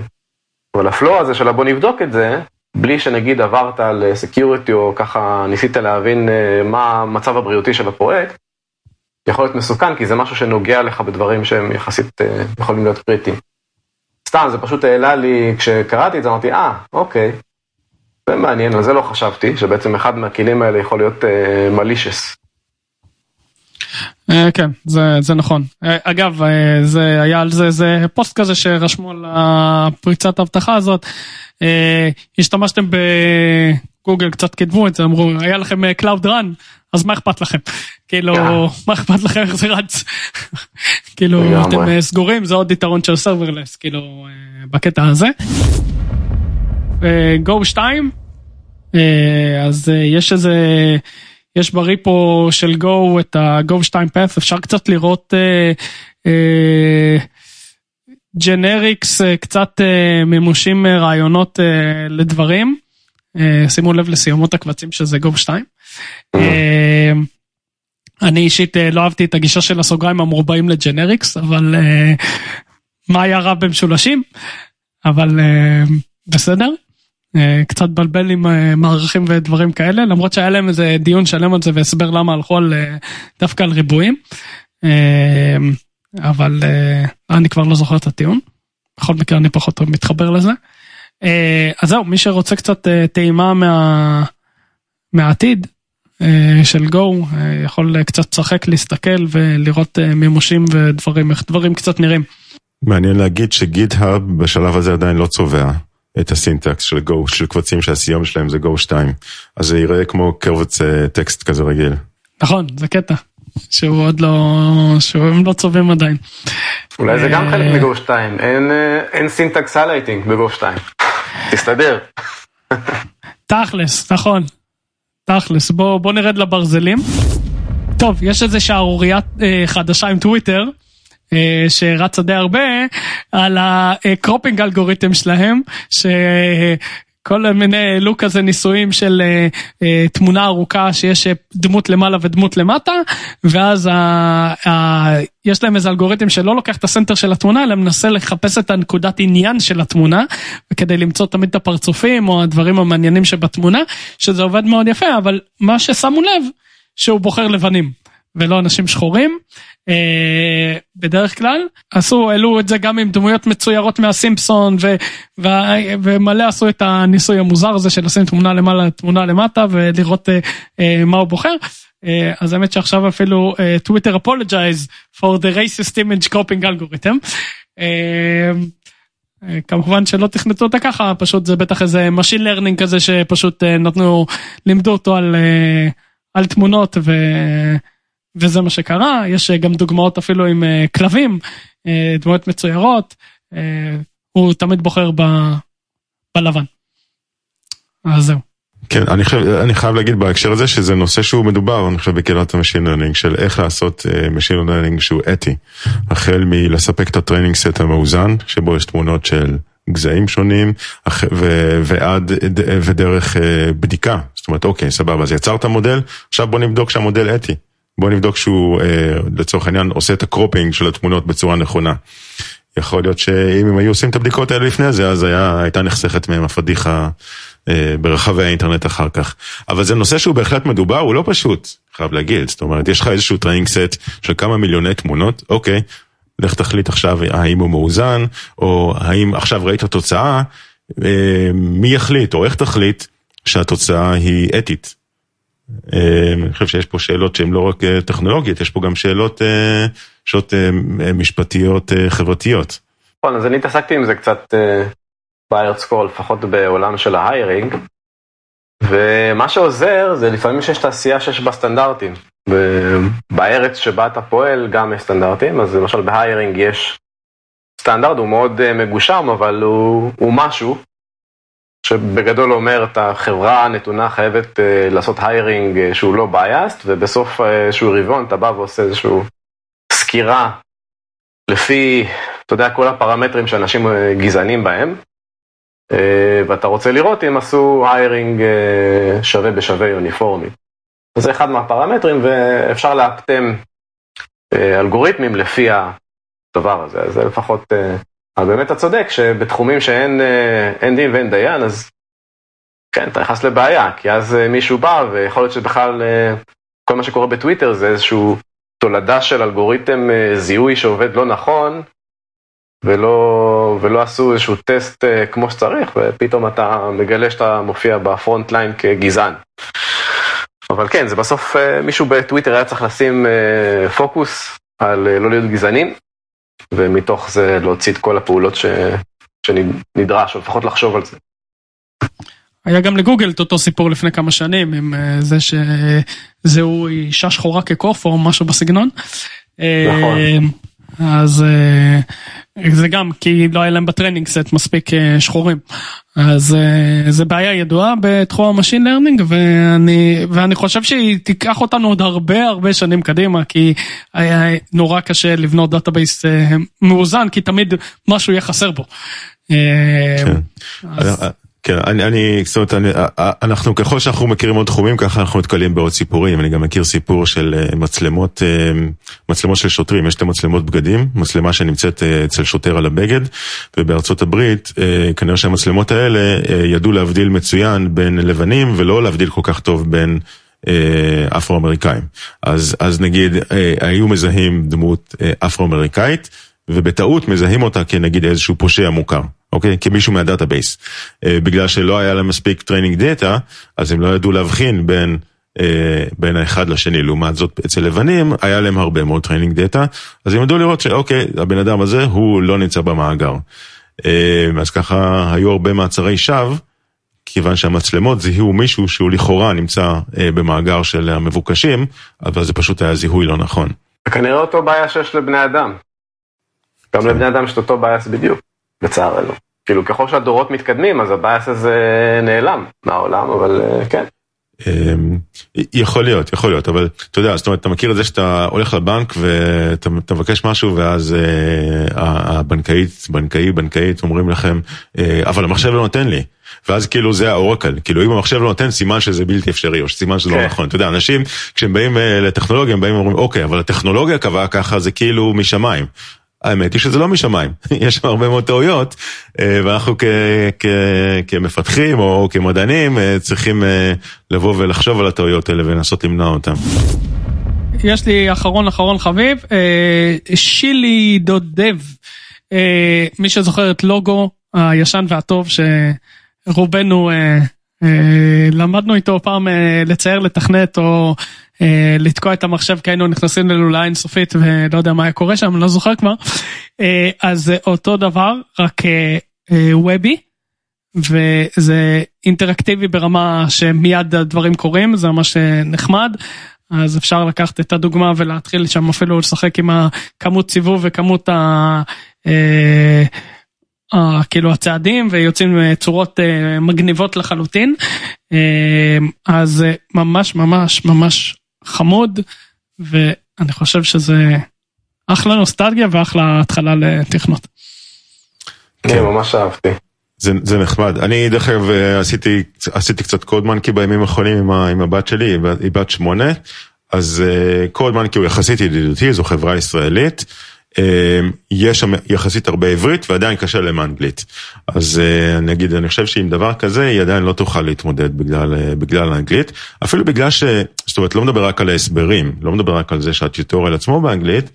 אבל ה flow הזה של הבוא נבדוק את זה, בלי שנגיד עברת על security או ככה ניסית להבין אה, מה המצב הבריאותי של הפרויקט, יכול להיות מסוכן, כי זה משהו שנוגע לך בדברים שהם יחסית אה, יכולים להיות קריטיים. סתם, זה פשוט העלה לי, כשקראתי את זה אמרתי, אה, אוקיי, זה מעניין, על זה לא חשבתי, שבעצם אחד מהכלים האלה יכול להיות מלישס. אה, כן, זה, זה נכון. אה, אגב, אה, זה היה על זה, זה פוסט כזה שרשמו על הפריצת האבטחה הזאת. אה, השתמשתם בגוגל, קצת קידמו את זה, אמרו, היה לכם אה, Cloud Run, אז מה אכפת לכם? כאילו. מה אכפת לכם איך זה רץ? כאילו. אתם אה, סגורים, זה עוד יתרון של serverless, כאילו, אה, בקטע הזה. Go 2, אה, אז יש איזה, יש ב repo של Go את ה- Go 2 path, אפשר קצת לראות generics, קצת מימושים רעיונות לדברים. אה, שימו לב לסיומות הקבצים שזה Go 2. אה, אני אישית אה, לא אהבתי את הגישה של הסוגריים המרובעים לג'נריקס, אבל אה, מה היה רע במשולשים? אבל בסדר. קצת בלבל עם מערכים ודברים כאלה, למרות שהיה להם איזה דיון שלם על זה והסבר למה הלכו על, דווקא על ריבועים. אבל אני כבר לא זוכר את הטיעון. בכל מקרה אני פחות מתחבר לזה. אה, אז זהו, מי שרוצה קצת אה, טעימה מה, מהעתיד אה, של Go, יכול קצת לשחק, להסתכל ולראות מימושים ודברים, איך דברים קצת נראים. מעניין להגיד ש GitHub בשלב הזה עדיין לא צובע את ה syntax של Go, של קבצים שהסיום שלהם זה Go 2. אז זה ייראה כמו קובץ טקסט כזה רגיל. נכון, זה קטע. שהוא עוד לא, שהם לא צובעים עדיין. אולי זה גם חלק מ Go 2, אין, אה, אין syntax highlighting ב Go 2. תסתדר. תכלס, נכון. תכלס, בוא, בוא נרד לברזלים. טוב, יש איזה שערורייה אה, חדשה עם טוויטר, אה, שרצה די הרבה, על ה cropping אלגוריתם שלהם, שכל מיני העלו כזה ניסויים של אה, אה, תמונה ארוכה שיש אה, דמות למעלה ודמות למטה, ואז ה, ה, יש להם איזה אלגוריתם שלא לוקח את ה center של התמונה, אלא מנסה לחפש את הנקודת עניין של התמונה, וכדי למצוא תמיד את הפרצופים או הדברים המעניינים שבתמונה, שזה עובד מאוד יפה, אבל מה ששמו לב, שהוא בוחר לבנים, ולא אנשים שחורים. אה, בדרך כלל עשו העלו את זה גם עם דמויות מצוירות מהסימפסון ו, ו, ומלא עשו את הניסוי המוזר הזה של לשים תמונה למעלה תמונה למטה ולראות אה, אה, מה הוא בוחר. אה, אז האמת שעכשיו אפילו טוויטר apologize for the racist image cropping algorithm. אה, אה, כמובן שלא תכנתו אותה ככה פשוט זה בטח איזה machine learning כזה שפשוט אה, נתנו לימדו אותו על, אה, על תמונות ו... וזה מה שקרה, יש גם דוגמאות אפילו עם כלבים, דמויות מצוירות, הוא תמיד בוחר ב, בלבן. אז זהו. כן, אני חייב, אני חייב להגיד בהקשר הזה שזה נושא שהוא מדובר, אני חושב, בקהילת ה machine learning, של איך לעשות machine uh, learning שהוא אתי. החל מלספק את ה training set המאוזן, שבו יש תמונות של גזעים שונים, ו, ועד, ודרך uh, בדיקה. זאת אומרת, אוקיי, סבבה, אז יצרת מודל, עכשיו בוא נבדוק שהמודל אתי. בוא נבדוק שהוא, uh, לצורך העניין, עושה את ה cropping של התמונות בצורה נכונה. יכול להיות שאם הם היו עושים את הבדיקות האלה לפני זה, אז היה, הייתה נחסכת מהם הפדיחה אה, ברחבי האינטרנט אחר כך. אבל זה נושא שהוא בהחלט מדובר, הוא לא פשוט, חייב להגיד. זאת אומרת, יש לך איזשהו training set של כמה מיליוני תמונות, אוקיי, לך תחליט עכשיו האם הוא מאוזן, או האם עכשיו ראית תוצאה, אה, מי יחליט או איך תחליט שהתוצאה היא אתית. אה, אני חושב שיש פה שאלות שהן לא רק טכנולוגיות, יש פה גם שאלות, שאלות משפטיות חברתיות. נכון, אז אני התעסקתי עם זה קצת בארץ קול, לפחות בעולם של ה hiring. ומה שעוזר זה לפעמים שיש תעשייה שיש בה סטנדרטים. בארץ שבה אתה פועל גם יש סטנדרטים, אז למשל בהיירינג יש סטנדרט, הוא מאוד אה, מגושם, אבל הוא, הוא משהו שבגדול אומר את החברה הנתונה חייבת uh, לעשות היירינג uh, שהוא לא בייסט, ובסוף איזשהו uh, רבעון אתה בא ועושה איזשהו סקירה לפי, אתה יודע, כל הפרמטרים שאנשים uh, גזענים בהם. אה, ואתה רוצה לראות אם עשו היירינג אה, שווה בשווה יוניפורמי. זה אחד מהפרמטרים ואפשר לאפטם אה, אלגוריתמים לפי הדבר הזה, זה לפחות, אבל באמת אתה צודק שבתחומים שאין דין ואין דיין, אז כן, אתה נכנס לבעיה, כי אז מישהו בא ויכול להיות שבכלל כל מה שקורה בטוויטר זה איזשהו תולדה של אלגוריתם זיהוי שעובד לא נכון, ולא, ולא עשו איזשהו טסט כמו שצריך, ופתאום אתה מגלה שאתה מופיע בפרונט ליין כגזען. אבל כן, זה בסוף מישהו בטוויטר היה צריך לשים פוקוס על לא להיות גזענים, ומתוך זה להוציא את כל הפעולות ש, שנדרש, או לפחות לחשוב על זה. היה גם לגוגל את אותו סיפור לפני כמה שנים עם זה שזהו אישה שחורה כקוף או משהו בסגנון. נכון. אז זה גם כי לא היה להם ב training set מספיק אה, שחורים. אז אה, זה בעיה ידועה בתחום ה machine learning ואני, ואני חושב שהיא תיקח אותנו עוד הרבה הרבה שנים קדימה כי היה נורא קשה לבנות database אה, מאוזן כי תמיד משהו יהיה חסר בו. כן. אז... כן, אני, אני, זאת אומרת, אני, אנחנו ככל שאנחנו מכירים עוד תחומים, ככה אנחנו נתקלים בעוד סיפורים. אני גם מכיר סיפור של אה, מצלמות, אה, מצלמות של שוטרים, יש את המצלמות בגדים, מצלמה שנמצאת אה, אצל שוטר על הבגד, ובארצות הברית, כנראה שהמצלמות האלה ידעו להבדיל מצוין בין לבנים, ולא להבדיל כל כך טוב בין אפרו-אמריקאים. אז, אז נגיד, היו מזהים דמות אפרו-אמריקאית, ובטעות מזהים אותה כנגיד איזשהו פושע מוכר. אוקיי? כמישהו מה-database. אה, בגלל שלא היה להם מספיק training data, אז הם לא ידעו להבחין בין, אה, בין האחד לשני. לעומת זאת, אצל לבנים היה להם הרבה מאוד training data, אז הם ידעו לראות שאוקיי, הבן אדם הזה הוא לא נמצא במאגר. אה, אז ככה היו הרבה מעצרי שווא. כיוון שהמצלמות זיהו מישהו שהוא לכאורה נמצא במאגר של המבוקשים, אבל זה פשוט היה זיהוי לא נכון. כנראה אותו בעיה שיש לבני אדם. גם לבני אדם יש אותו בעיה בדיוק. לצערנו. כאילו ככל שהדורות מתקדמים אז ה-bias הזה נעלם מהעולם, אבל אה, כן. אמ, יכול להיות, יכול להיות, אבל אתה יודע, זאת אומרת, אתה מכיר את זה שאתה הולך לבנק ואתה מבקש משהו ואז אה, הבנקאית, בנקאי, בנקאית אומרים לכם, אה, אבל המחשב לא נותן לי. ואז כאילו זה האורקל, כאילו אם המחשב לא נותן סימן שזה בלתי אפשרי או סימן שזה לא כן. נכון, אתה יודע, אנשים כשהם באים לטכנולוגיה הם באים ואומרים אוקיי, אבל הטכנולוגיה קבעה ככה זה כאילו משמיים. האמת היא שזה לא משמיים, יש שם הרבה מאוד טעויות, אה, ואנחנו כ, כ, כמפתחים או כמדענים אה, צריכים אה, לבוא ולחשוב על הטעויות האלה ולנסות למנוע אותן. יש לי אחרון אחרון חביב, שילי דוד דב, מי שזוכר את לוגו הישן והטוב שרובנו למדנו איתו פעם לצייר, לתכנת או לתקוע את המחשב כי היינו נכנסים ללולה אינסופית ולא יודע מה היה קורה שם, אני לא זוכר כבר. אה, אז אותו דבר, רק וובי, אה, וזה אינטראקטיבי ברמה שמיד הדברים קורים, זה ממש נחמד. אז אפשר לקחת את הדוגמה ולהתחיל שם אפילו לשחק עם הכמות סיבוב וכמות ה... אה, אה, כאילו הצעדים ויוצאים צורות אה, מגניבות לחלוטין. אה, אז אה, ממש ממש ממש חמוד ואני חושב שזה אחלה נוסטלגיה ואחלה התחלה לתכנות. כן, ממש אהבתי. זה, זה נחמד. אני דרך אגב עשיתי, עשיתי קצת קוד מנקי בימים האחרונים עם, עם הבת שלי, היא בת שמונה, אז קוד מנקי הוא יחסית ידידותי, זו חברה ישראלית. יש שם יחסית הרבה עברית ועדיין קשה להם אנגלית. אז אני אגיד, אני חושב שעם דבר כזה היא עדיין לא תוכל להתמודד בגלל, בגלל האנגלית. אפילו בגלל ש... זאת אומרת, לא מדבר רק על ההסברים, לא מדבר רק על זה שהטיוטוריאל עצמו באנגלית,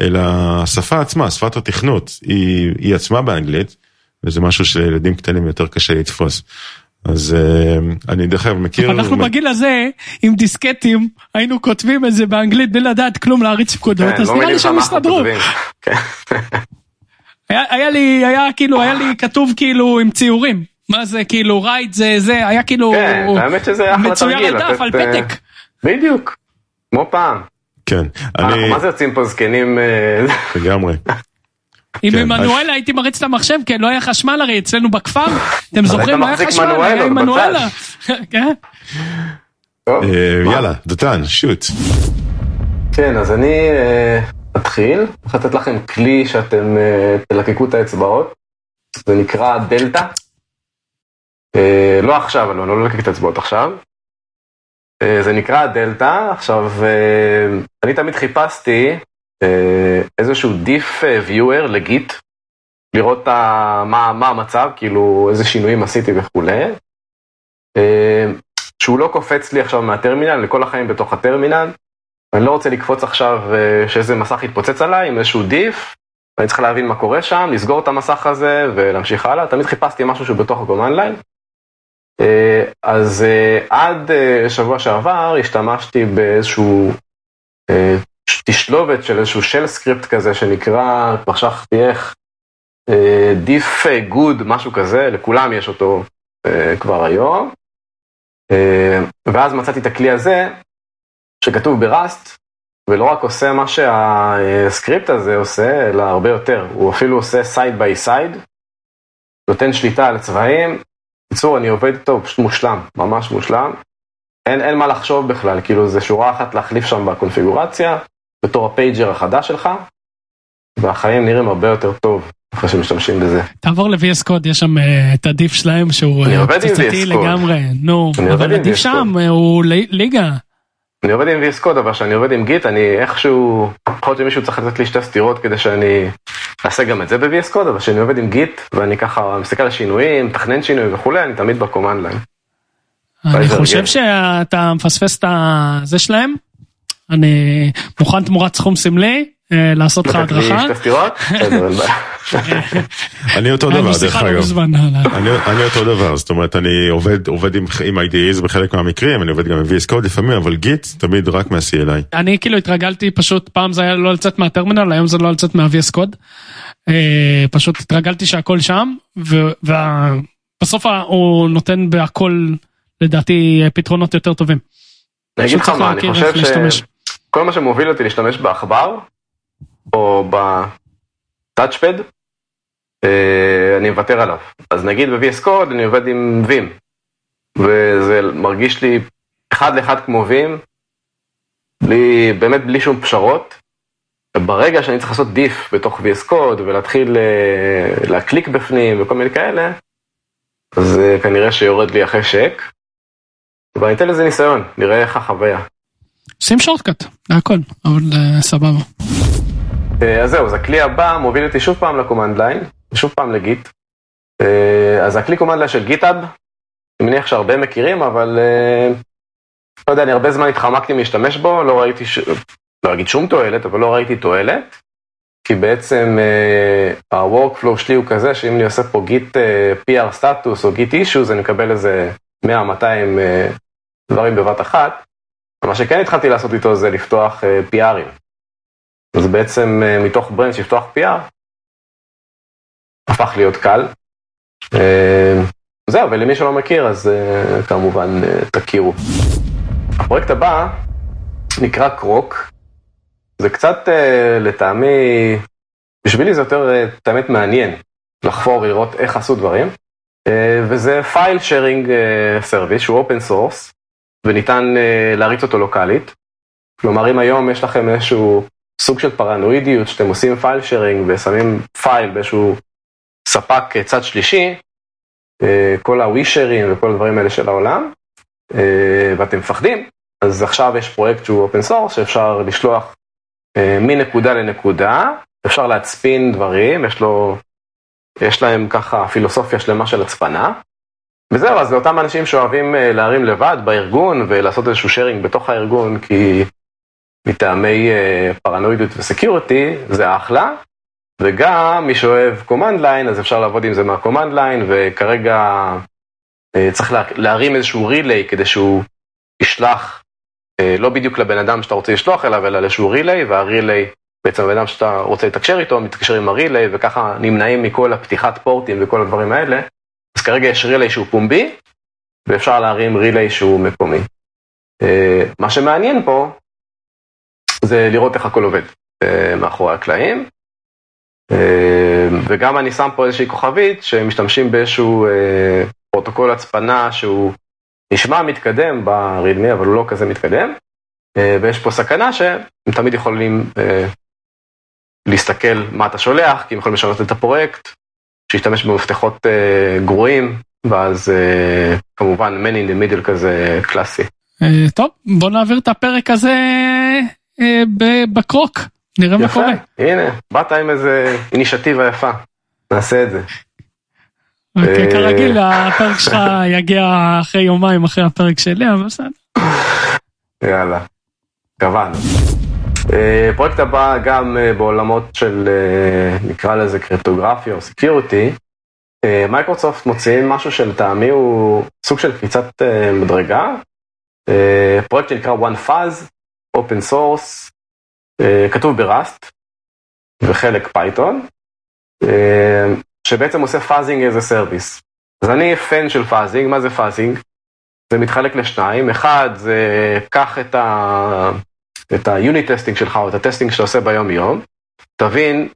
אלא השפה עצמה, שפת התכנות, היא, היא עצמה באנגלית. וזה משהו שלילדים קטנים יותר קשה לתפוס. אז אני דרך אגב מכיר... אנחנו בגיל הזה, עם דיסקטים, היינו כותבים את זה באנגלית בלי לדעת כלום להריץ פקודות, אז נראה לי שהם הסתדרו. היה לי, היה כאילו, היה לי כתוב כאילו עם ציורים. מה זה כאילו רייט זה זה היה כאילו מצויר על דף על פתק. בדיוק, כמו פעם. כן. מה זה יוצאים פה זקנים? לגמרי. עם עמנואלה הייתי מריץ את המחשב, כן, לא היה חשמל הרי אצלנו בכפר, אתם זוכרים, לא היה חשמל, היה עמנואלה. יאללה, דותן, שוט. כן, אז אני אתחיל, הולך לתת לכם כלי שאתם תלקקו את האצבעות, זה נקרא דלתא. לא עכשיו, אני לא אלקק את האצבעות עכשיו. זה נקרא דלתא, עכשיו, אני תמיד חיפשתי איזשהו diff viewer לגיט, לראות מה, מה המצב, כאילו איזה שינויים עשיתי וכולי. שהוא לא קופץ לי עכשיו מהטרמינל, לכל החיים בתוך הטרמינל. אני לא רוצה לקפוץ עכשיו שאיזה מסך יתפוצץ עליי עם איזשהו diff, אני צריך להבין מה קורה שם, לסגור את המסך הזה ולהמשיך הלאה. תמיד חיפשתי משהו שהוא בתוך ה-command line. אז עד שבוע שעבר השתמשתי באיזשהו תשלובת של איזשהו של סקריפט כזה שנקרא, כבר שכחתי איך, diff good, משהו כזה, לכולם יש אותו כבר היום. ואז מצאתי את הכלי הזה, שכתוב ב-Rust, ולא רק עושה מה שהסקריפט הזה עושה, אלא הרבה יותר. הוא אפילו עושה side by side, נותן שליטה על צבעים. בקיצור, אני עובד איתו, פשוט מושלם, ממש מושלם. אין, אין מה לחשוב בכלל, כאילו זה שורה אחת להחליף שם בקונפיגורציה, בתור ה-pager החדש שלך, והחיים נראים הרבה יותר טוב אחרי שמשתמשים בזה. תעבור ל-VS Code, יש שם את ה-diff שלהם שהוא פצצתי לגמרי, נו, אבל ה-diff שם הוא ליגה. אני עובד עם VS Code, אבל כשאני עובד עם גיט, אני איכשהו, יכול להיות שמישהו צריך לתת לי שתי סתירות כדי שאני אעשה גם את זה ב-VS Code, אבל כשאני עובד עם גיט, ואני ככה מסתכל על שינויים, מתכנן שינוי וכולי, אני תמיד בקומנד. אני חושב שאתה מפספס את זה שלהם, אני מוכן תמורת סכום סמלי לעשות לך הדרכה. אני אותו דבר דרך אגב, אני אותו דבר, זאת אומרת אני עובד עם IDEs בחלק מהמקרים, אני עובד גם עם VS Code לפעמים, אבל גיט תמיד רק מה-CLI. אני כאילו התרגלתי פשוט, פעם זה היה לא לצאת מהטרמינל, היום זה לא לצאת מה-VS Code. פשוט התרגלתי שהכל שם, ובסוף הוא נותן בהכל לדעתי פתרונות יותר טובים. אני אגיד לך מה, אני חושב שכל מה שמוביל אותי להשתמש בעכבר, או בטאצ'פד, אני מוותר עליו. אז נגיד ב-VS Code אני עובד עם Vim, וזה מרגיש לי אחד לאחד כמו Vim, בלי, באמת בלי שום פשרות. ברגע שאני צריך לעשות diff בתוך VS Code ולהתחיל להקליק בפנים וכל מיני כאלה, אז כנראה שיורד לי החשק. ואני אתן לזה ניסיון, נראה איך החוויה. שים שורטקאט, זה הכל, אבל סבבה. אז זהו, אז הכלי הבא מוביל אותי שוב פעם ל-command line, ושוב פעם ל-Git. אז הכלי command line של GitHub, אני מניח שהרבה מכירים, אבל לא יודע, אני הרבה זמן התחמקתי מלהשתמש בו, לא ראיתי, ש... לא אגיד שום תועלת, אבל לא ראיתי תועלת, כי בעצם ה-workflow שלי הוא כזה, שאם אני עושה פה git PR status או git issues, אני מקבל איזה 100-200 דברים בבת אחת. מה שכן התחלתי לעשות איתו זה לפתוח PRים. אז בעצם מתוך ברנץ' לפתוח PR, הפך להיות קל. זהו, ולמי שלא מכיר, אז כמובן תכירו. הפרויקט הבא נקרא קרוק. זה קצת לטעמי, בשבילי זה יותר, את האמת, מעניין לחפור ולראות איך עשו דברים. וזה file sharing service שהוא open source, וניתן להריץ אותו לוקאלית. כלומר, אם היום יש לכם איזשהו סוג של פרנואידיות, שאתם עושים file sharing ושמים file באיזשהו ספק צד שלישי, כל ה-WeShare-ים וכל הדברים האלה של העולם, ואתם מפחדים, אז עכשיו יש פרויקט שהוא open source, שאפשר לשלוח מנקודה לנקודה, אפשר להצפין דברים, יש לו, יש להם ככה פילוסופיה שלמה של הצפנה, וזהו, אז לאותם אנשים שאוהבים להרים לבד בארגון ולעשות איזשהו שיירינג בתוך הארגון, כי מטעמי פרנואידיות וסקיורטי, זה אחלה. וגם מי שאוהב command line, אז אפשר לעבוד עם זה מה-command line, וכרגע צריך להרים איזשהו ריליי כדי שהוא ישלח לא בדיוק לבן אדם שאתה רוצה לשלוח אליו, אלא לאיזשהו ריליי, והריליי, בעצם הבן אדם שאתה רוצה לתקשר איתו, מתקשר עם ה-relay, וככה נמנעים מכל הפתיחת פורטים וכל הדברים האלה. אז כרגע יש relay שהוא פומבי, ואפשר להרים relay שהוא מקומי. מה שמעניין פה, זה לראות איך הכל עובד מאחורי הקלעים. וגם אני שם פה איזושהי כוכבית שמשתמשים באיזשהו פרוטוקול הצפנה שהוא נשמע מתקדם ב-README, אבל הוא לא כזה מתקדם. ויש פה סכנה שהם תמיד יכולים להסתכל מה אתה שולח, כי הם יכולים לשנות את הפרויקט, שישתמש במפתחות גרועים, ואז כמובן man in the middle כזה קלאסי. טוב, בוא נעביר את הפרק הזה בקרוק, נראה מה קורה. הנה, באת עם איזה אינישטיבה יפה, נעשה את זה. אוקיי, כרגיל הפרק שלך יגיע אחרי יומיים אחרי הפרק שלי, אבל בסדר. יאללה, קבענו. פרויקט הבא גם בעולמות של נקרא לזה קריפטוגרפיה או security, Microsoft מוציאים משהו שלטעמי הוא סוג של קפיצת מדרגה, פרויקט שנקרא OneFuzz, Open Source, כתוב ב-Rust וחלק Python, שבעצם עושה fuzzing as a service. אז אני fan של fuzzing, מה זה fuzzing? זה מתחלק לשניים, אחד זה קח את ה... את ה-unit testing שלך או את ה-testing שאתה עושה ביום יום, תבין,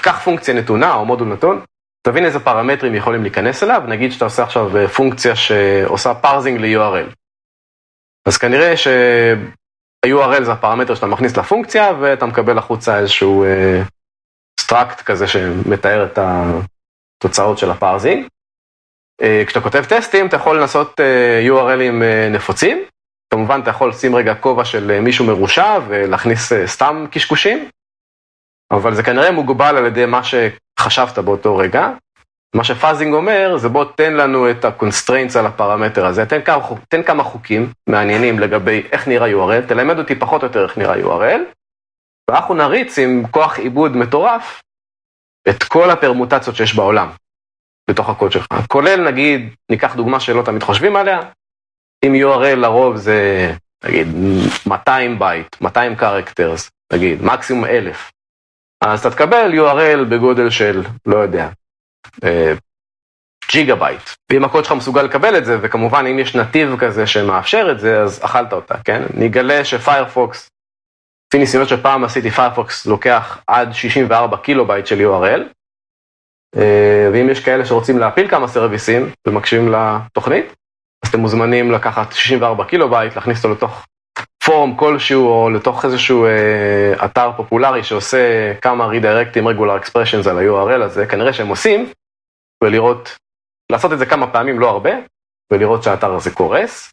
קח פונקציה נתונה או מודול נתון, תבין איזה פרמטרים יכולים להיכנס אליו, נגיד שאתה עושה עכשיו פונקציה שעושה parsing ל-URL. אז כנראה ש-URL זה הפרמטר שאתה מכניס לפונקציה ואתה מקבל החוצה איזשהו struct כזה שמתאר את התוצאות של ה-parsing. כשאתה כותב טסטים אתה יכול לנסות URLים נפוצים, כמובן אתה יכול לשים רגע כובע של מישהו מרושע ולהכניס סתם קשקושים, אבל זה כנראה מוגבל על ידי מה שחשבת באותו רגע. מה שפאזינג אומר זה בוא תן לנו את ה-constraints על הפרמטר הזה, תן כמה, תן כמה חוקים מעניינים לגבי איך נראה URL, תלמד אותי פחות או יותר איך נראה URL, ואנחנו נריץ עם כוח עיבוד מטורף את כל הפרמוטציות שיש בעולם בתוך הקוד שלך, כולל נגיד, ניקח דוגמה שלא תמיד חושבים עליה, אם URL לרוב זה נגיד 200 בייט, 200 characters, נגיד מקסימום 1000, אז אתה תקבל URL בגודל של, לא יודע, ג'יגה בייט. ואם הקוד שלך מסוגל לקבל את זה, וכמובן אם יש נתיב כזה שמאפשר את זה, אז אכלת אותה, כן? נגלה ש-Firefox, לפי ניסיונות שפעם עשיתי, Firefox לוקח עד 64 קילו בייט של URL, ואם יש כאלה שרוצים להפיל כמה סרוויסים ומקשיבים לתוכנית, אתם מוזמנים לקחת 64 קילו בייט, להכניס אותו לתוך פורום כלשהו, או לתוך איזשהו אה, אתר פופולרי שעושה כמה redirectים regular expressions על ה-URL הזה, כנראה שהם עושים, ולראות, לעשות את זה כמה פעמים, לא הרבה, ולראות שהאתר הזה קורס.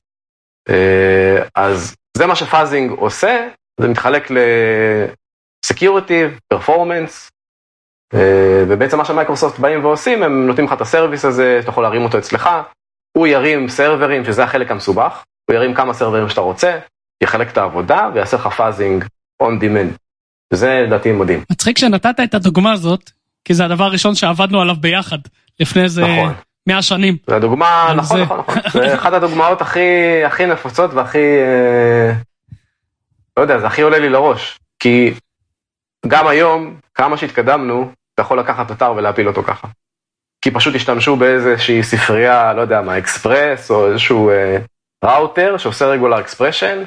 אה, אז זה מה ש-fuzzing עושה, זה מתחלק ל-security, performance, אה, ובעצם מה ש-Microsoft באים ועושים, הם נותנים לך את ה-service הזה, שאתה יכול להרים אותו אצלך, הוא ירים סרברים, שזה החלק המסובך, הוא ירים כמה סרברים שאתה רוצה, יחלק את העבודה ויעשה לך fuzzing on demand. וזה לדעתי מדהים. מצחיק שנתת את הדוגמה הזאת, כי זה הדבר הראשון שעבדנו עליו ביחד, לפני איזה נכון. 100 שנים. זה הדוגמה, נכון, זה... נכון, נכון. זה אחת הדוגמאות הכי, הכי נפוצות והכי, אה, לא יודע, זה הכי עולה לי לראש. כי גם היום, כמה שהתקדמנו, אתה יכול לקחת אתר ולהפיל אותו ככה. כי פשוט השתמשו באיזושהי ספרייה, לא יודע מה, אקספרס, או איזשהו אה, ראוטר שעושה regular expression,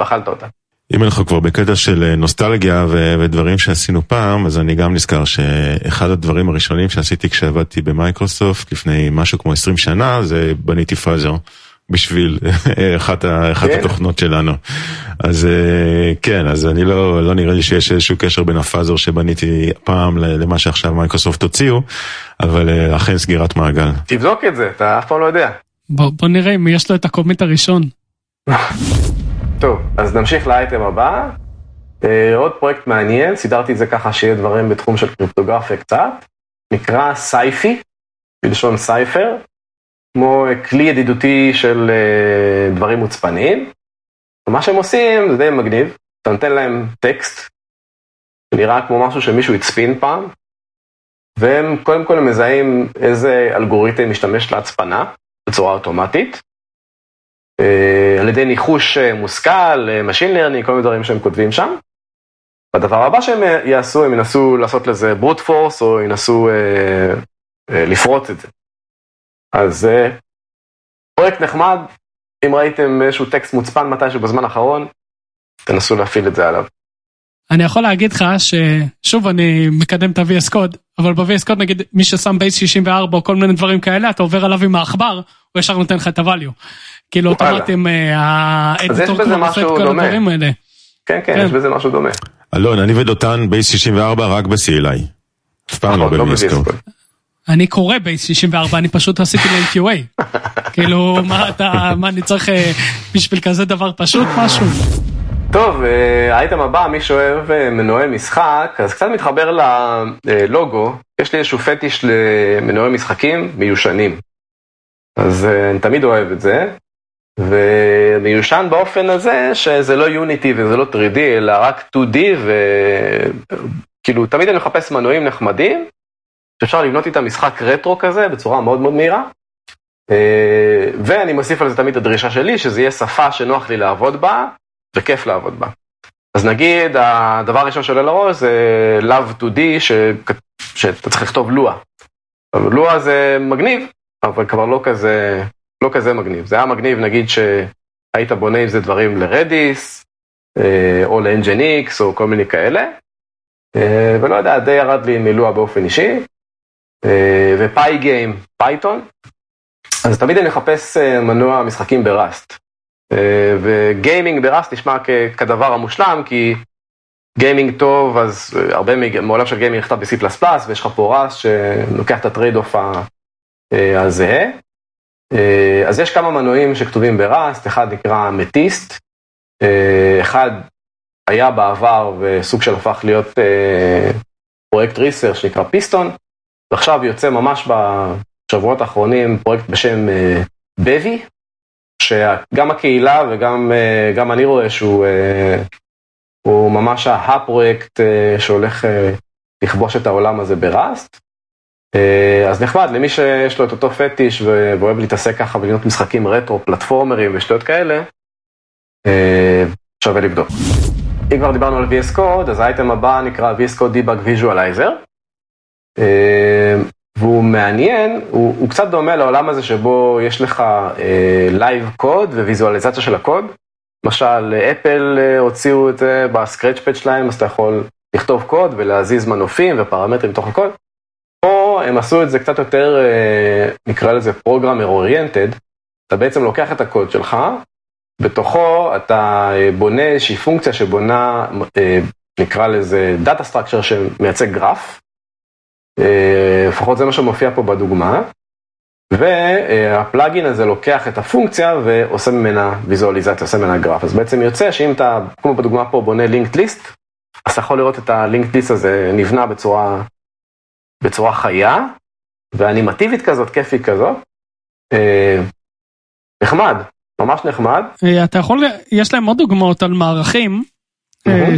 ואכלת אותה. אם אנחנו כבר בקטע של אה, נוסטלגיה ו- ודברים שעשינו פעם, אז אני גם נזכר שאחד הדברים הראשונים שעשיתי כשעבדתי ב-Microsoft לפני משהו כמו 20 שנה, זה בניתי fuzzer. בשביל אחת, אחת כן. התוכנות שלנו. אז אה, כן, אז אני לא, לא נראה לי שיש איזשהו קשר בין ה fuzzer שבניתי פעם למה שעכשיו מייקרוסופט הוציאו, אבל אה, אכן סגירת מעגל. תבדוק את זה, אתה אף פעם לא יודע. בוא, בוא נראה אם יש לו את ה commit הראשון. טוב, אז נמשיך לאייטם הבא. אה, עוד פרויקט מעניין, סידרתי את זה ככה שיהיה דברים בתחום של קריפטוגרפיה קצת. נקרא Ciphey, בלשון סייפר, כמו כלי ידידותי של אה, דברים מוצפנים. ומה שהם עושים זה די מגניב, אתה נותן להם טקסט, נראה כמו משהו שמישהו הצפין פעם, והם קודם כל מזהים איזה אלגוריתם משתמש להצפנה בצורה אוטומטית. אה, על ידי ניחוש אה, מושכל, אה, Machine Learning, כל מיני דברים שהם כותבים שם. הדבר הבא שהם יעשו, הם ינסו לעשות לזה ברוט פורס, או ינסו אה, אה, לפרוץ את זה. אז אה, פרויקט נחמד, אם ראיתם איזשהו טקסט מוצפן מתישהו בזמן האחרון, תנסו להפעיל את זה עליו. אני יכול להגיד לך ששוב אני מקדם את ה-VS Code, אבל ב-VS Code נגיד מי ששם base 64 או כל מיני דברים כאלה, אתה עובר עליו עם העכבר, הוא ישר נותן לך את ה-value. כאילו אוטומטית ה editor כבר עושה את כל הדברים האלה. כן, כן, יש בזה משהו דומה. אלון, אני ודותן base 64 רק ב-CLI. אף פעם לא נכון, ב-VS Code. אני קורא base 64, אני פשוט עשיתי ל qa כאילו, מה אתה, מה אני צריך אה, בשביל כזה דבר פשוט משהו? טוב, אה, האייטם הבא, מי שאוהב אה, מנועי משחק, אז קצת מתחבר ללוגו, יש לי איזשהו פטיש למנועי משחקים מיושנים. אז אני תמיד אוהב את זה, ומיושן באופן הזה שזה לא Unity וזה לא 3D, אלא רק 2D, וכאילו תמיד אני מחפש מנועים נחמדים, שאפשר לבנות איתם משחק רטרו כזה בצורה מאוד מאוד מהירה. אה, ואני מוסיף על זה תמיד את הדרישה שלי, שזה יהיה שפה שנוח לי לעבוד בה, וכיף לעבוד בה. אז נגיד, הדבר הראשון שעולה לראש זה Love 2D, ש... שאתה צריך לכתוב. אבל לוע זה מגניב, אבל כבר לא כזה, לא כזה מגניב. זה היה מגניב, נגיד שהיית בונה עם זה דברים לרדיס, אה, או ל-NGNX, או כל מיני כאלה. אה, ולא יודע, די ירד לי מ Lua באופן אישי. ו Pygame, Python. אז תמיד אני מחפש מנוע משחקים ב Rust. ו gaming ב Rust נשמע כדבר המושלם, כי gaming טוב, אז הרבה מעולם של gaming נכתב ב-C++, ויש לך פה Rust שלוקח את ה trade off הזהה. אז יש כמה מנועים שכתובים בראסט, אחד נקרא מטיסט, אחד היה בעבר וסוג של הפך להיות פרויקט ריסר שנקרא פיסטון, ועכשיו יוצא ממש בשבועות האחרונים פרויקט בשם בבי, שגם הקהילה וגם אני רואה שהוא הוא ממש הפרויקט שהולך לכבוש את העולם הזה בראסט. אז נחמד, למי שיש לו את אותו פטיש ואוהב להתעסק ככה ולבנות משחקים רטרו, פלטפורמרים ושטויות כאלה, שווה לבדוק. אם כבר דיברנו על VS Code, אז האייטם הבא נקרא VS Code Debug Visualizer. והוא מעניין, הוא, הוא קצת דומה לעולם הזה שבו יש לך live אה, code וויזואליזציה של הקוד. למשל, Apple אה, הוציאו את זה ב scratch pad שלהם, אז אתה יכול לכתוב קוד ולהזיז מנופים ופרמטרים בתוך הקוד. פה הם עשו את זה קצת יותר, אה, נקרא לזה programmer oriented. אתה בעצם לוקח את הקוד שלך, בתוכו אתה בונה איזושהי פונקציה שבונה, אה, נקרא לזה data structure שמייצג גרף. לפחות זה מה שמופיע פה בדוגמה, וה plugin הזה לוקח את הפונקציה ועושה ממנה ויזואליזציה, עושה ממנה גרף. אז בעצם יוצא שאם אתה, כמו בדוגמה פה, בונה linked list, אז אתה יכול לראות את הלינקד ליסט הזה נבנה בצורה, בצורה חיה, ואנימטיבית כזאת, כיפית כזאת. נחמד, ממש נחמד. אתה יכול, יש להם עוד דוגמאות על מערכים,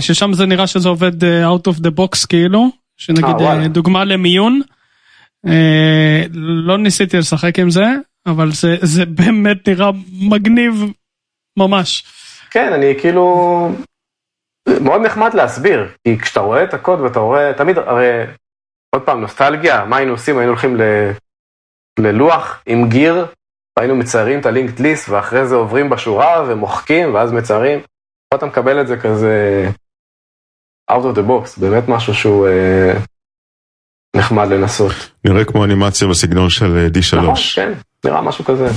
ששם זה נראה שזה עובד out of the box כאילו. שנגיד 아, דוגמה למיון, אה, לא ניסיתי לשחק עם זה, אבל זה, זה באמת נראה מגניב ממש. כן, אני כאילו, מאוד נחמד להסביר, כי כשאתה רואה את הקוד ואתה רואה, תמיד, הרי, עוד פעם, נוסטלגיה, מה היינו עושים? היינו הולכים ל, ללוח עם גיר, היינו מציירים את הלינקד ליסט, ואחרי זה עוברים בשורה ומוחקים, ואז מציירים. פה אתה מקבל את זה כזה out of the box, באמת משהו שהוא אה, נחמד לנסות. נראה כמו אנימציה בסגנון של D3. נכון, כן, נראה משהו כזה.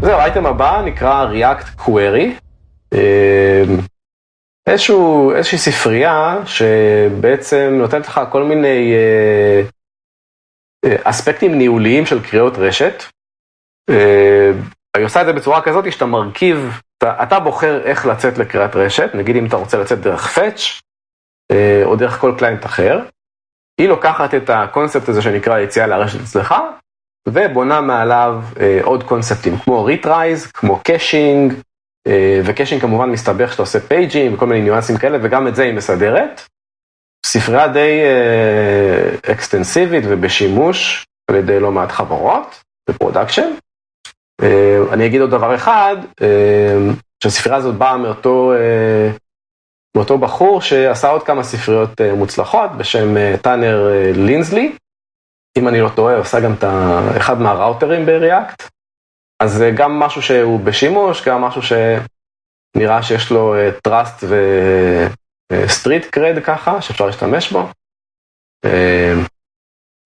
זהו, האייטם הבא נקרא React Query. אה, איזשהו, איזושהי ספרייה שבעצם נותנת לך כל מיני אה, אה, אספקטים ניהוליים של קריאות רשת. אה, אני עושה את זה בצורה כזאת שאתה מרכיב, אתה, אתה בוחר איך לצאת לקריאת רשת, נגיד אם אתה רוצה לצאת דרך Fetch אה, או דרך כל קליינט אחר. היא לוקחת את הקונספט הזה שנקרא יציאה לרשת אצלך, ובונה מעליו אה, עוד קונספטים כמו retries, כמו caching, אה, ו caching כמובן מסתבך שאתה עושה פייג'ים וכל מיני ניואנסים כאלה, וגם את זה היא מסדרת. ספרייה די אה, אקסטנסיבית ובשימוש על ידי לא מעט חברות ב production. אה, אני אגיד עוד דבר אחד, אה, שהספרייה הזאת באה מאותו, אה, מאותו בחור שעשה עוד כמה ספריות אה, מוצלחות בשם אה, Tanner אה, Linsley. אם אני לא טועה, עושה גם את אחד מהראוטרים ב React. אז זה גם משהו שהוא בשימוש, גם משהו שנראה שיש לו trust ו street cred ככה, שאפשר להשתמש בו.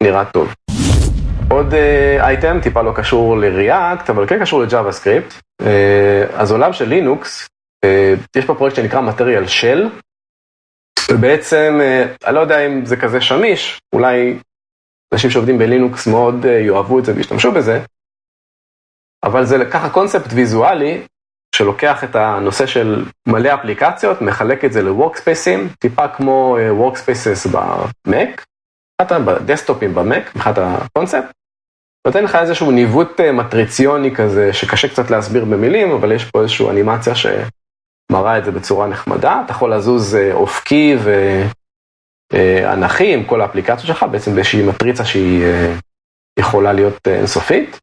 נראה טוב. עוד אייטם, טיפה לא קשור ל React, אבל כן קשור ל JavaScript. אז עולם של לינוקס, יש פה פרויקט שנקרא Material Shell, ובעצם, אה, אני לא יודע אם זה כזה שמיש, אולי אנשים שעובדים בלינוקס מאוד אה, יאהבו את זה וישתמשו בזה, אבל זה ככה קונספט ויזואלי שלוקח את הנושא של מלא אפליקציות, מחלק את זה לוורקספייסים, טיפה כמו workspaces במק, בדסקטופים במק, מבחינת הקונספט. נותן לך איזשהו ניווט מטריציוני כזה, שקשה קצת להסביר במילים, אבל יש פה איזושהי אנימציה שמראה את זה בצורה נחמדה. אתה יכול לזוז אופקי ואנכי עם כל האפליקציות שלך, בעצם באיזושהי מטריצה שהיא יכולה להיות אינסופית.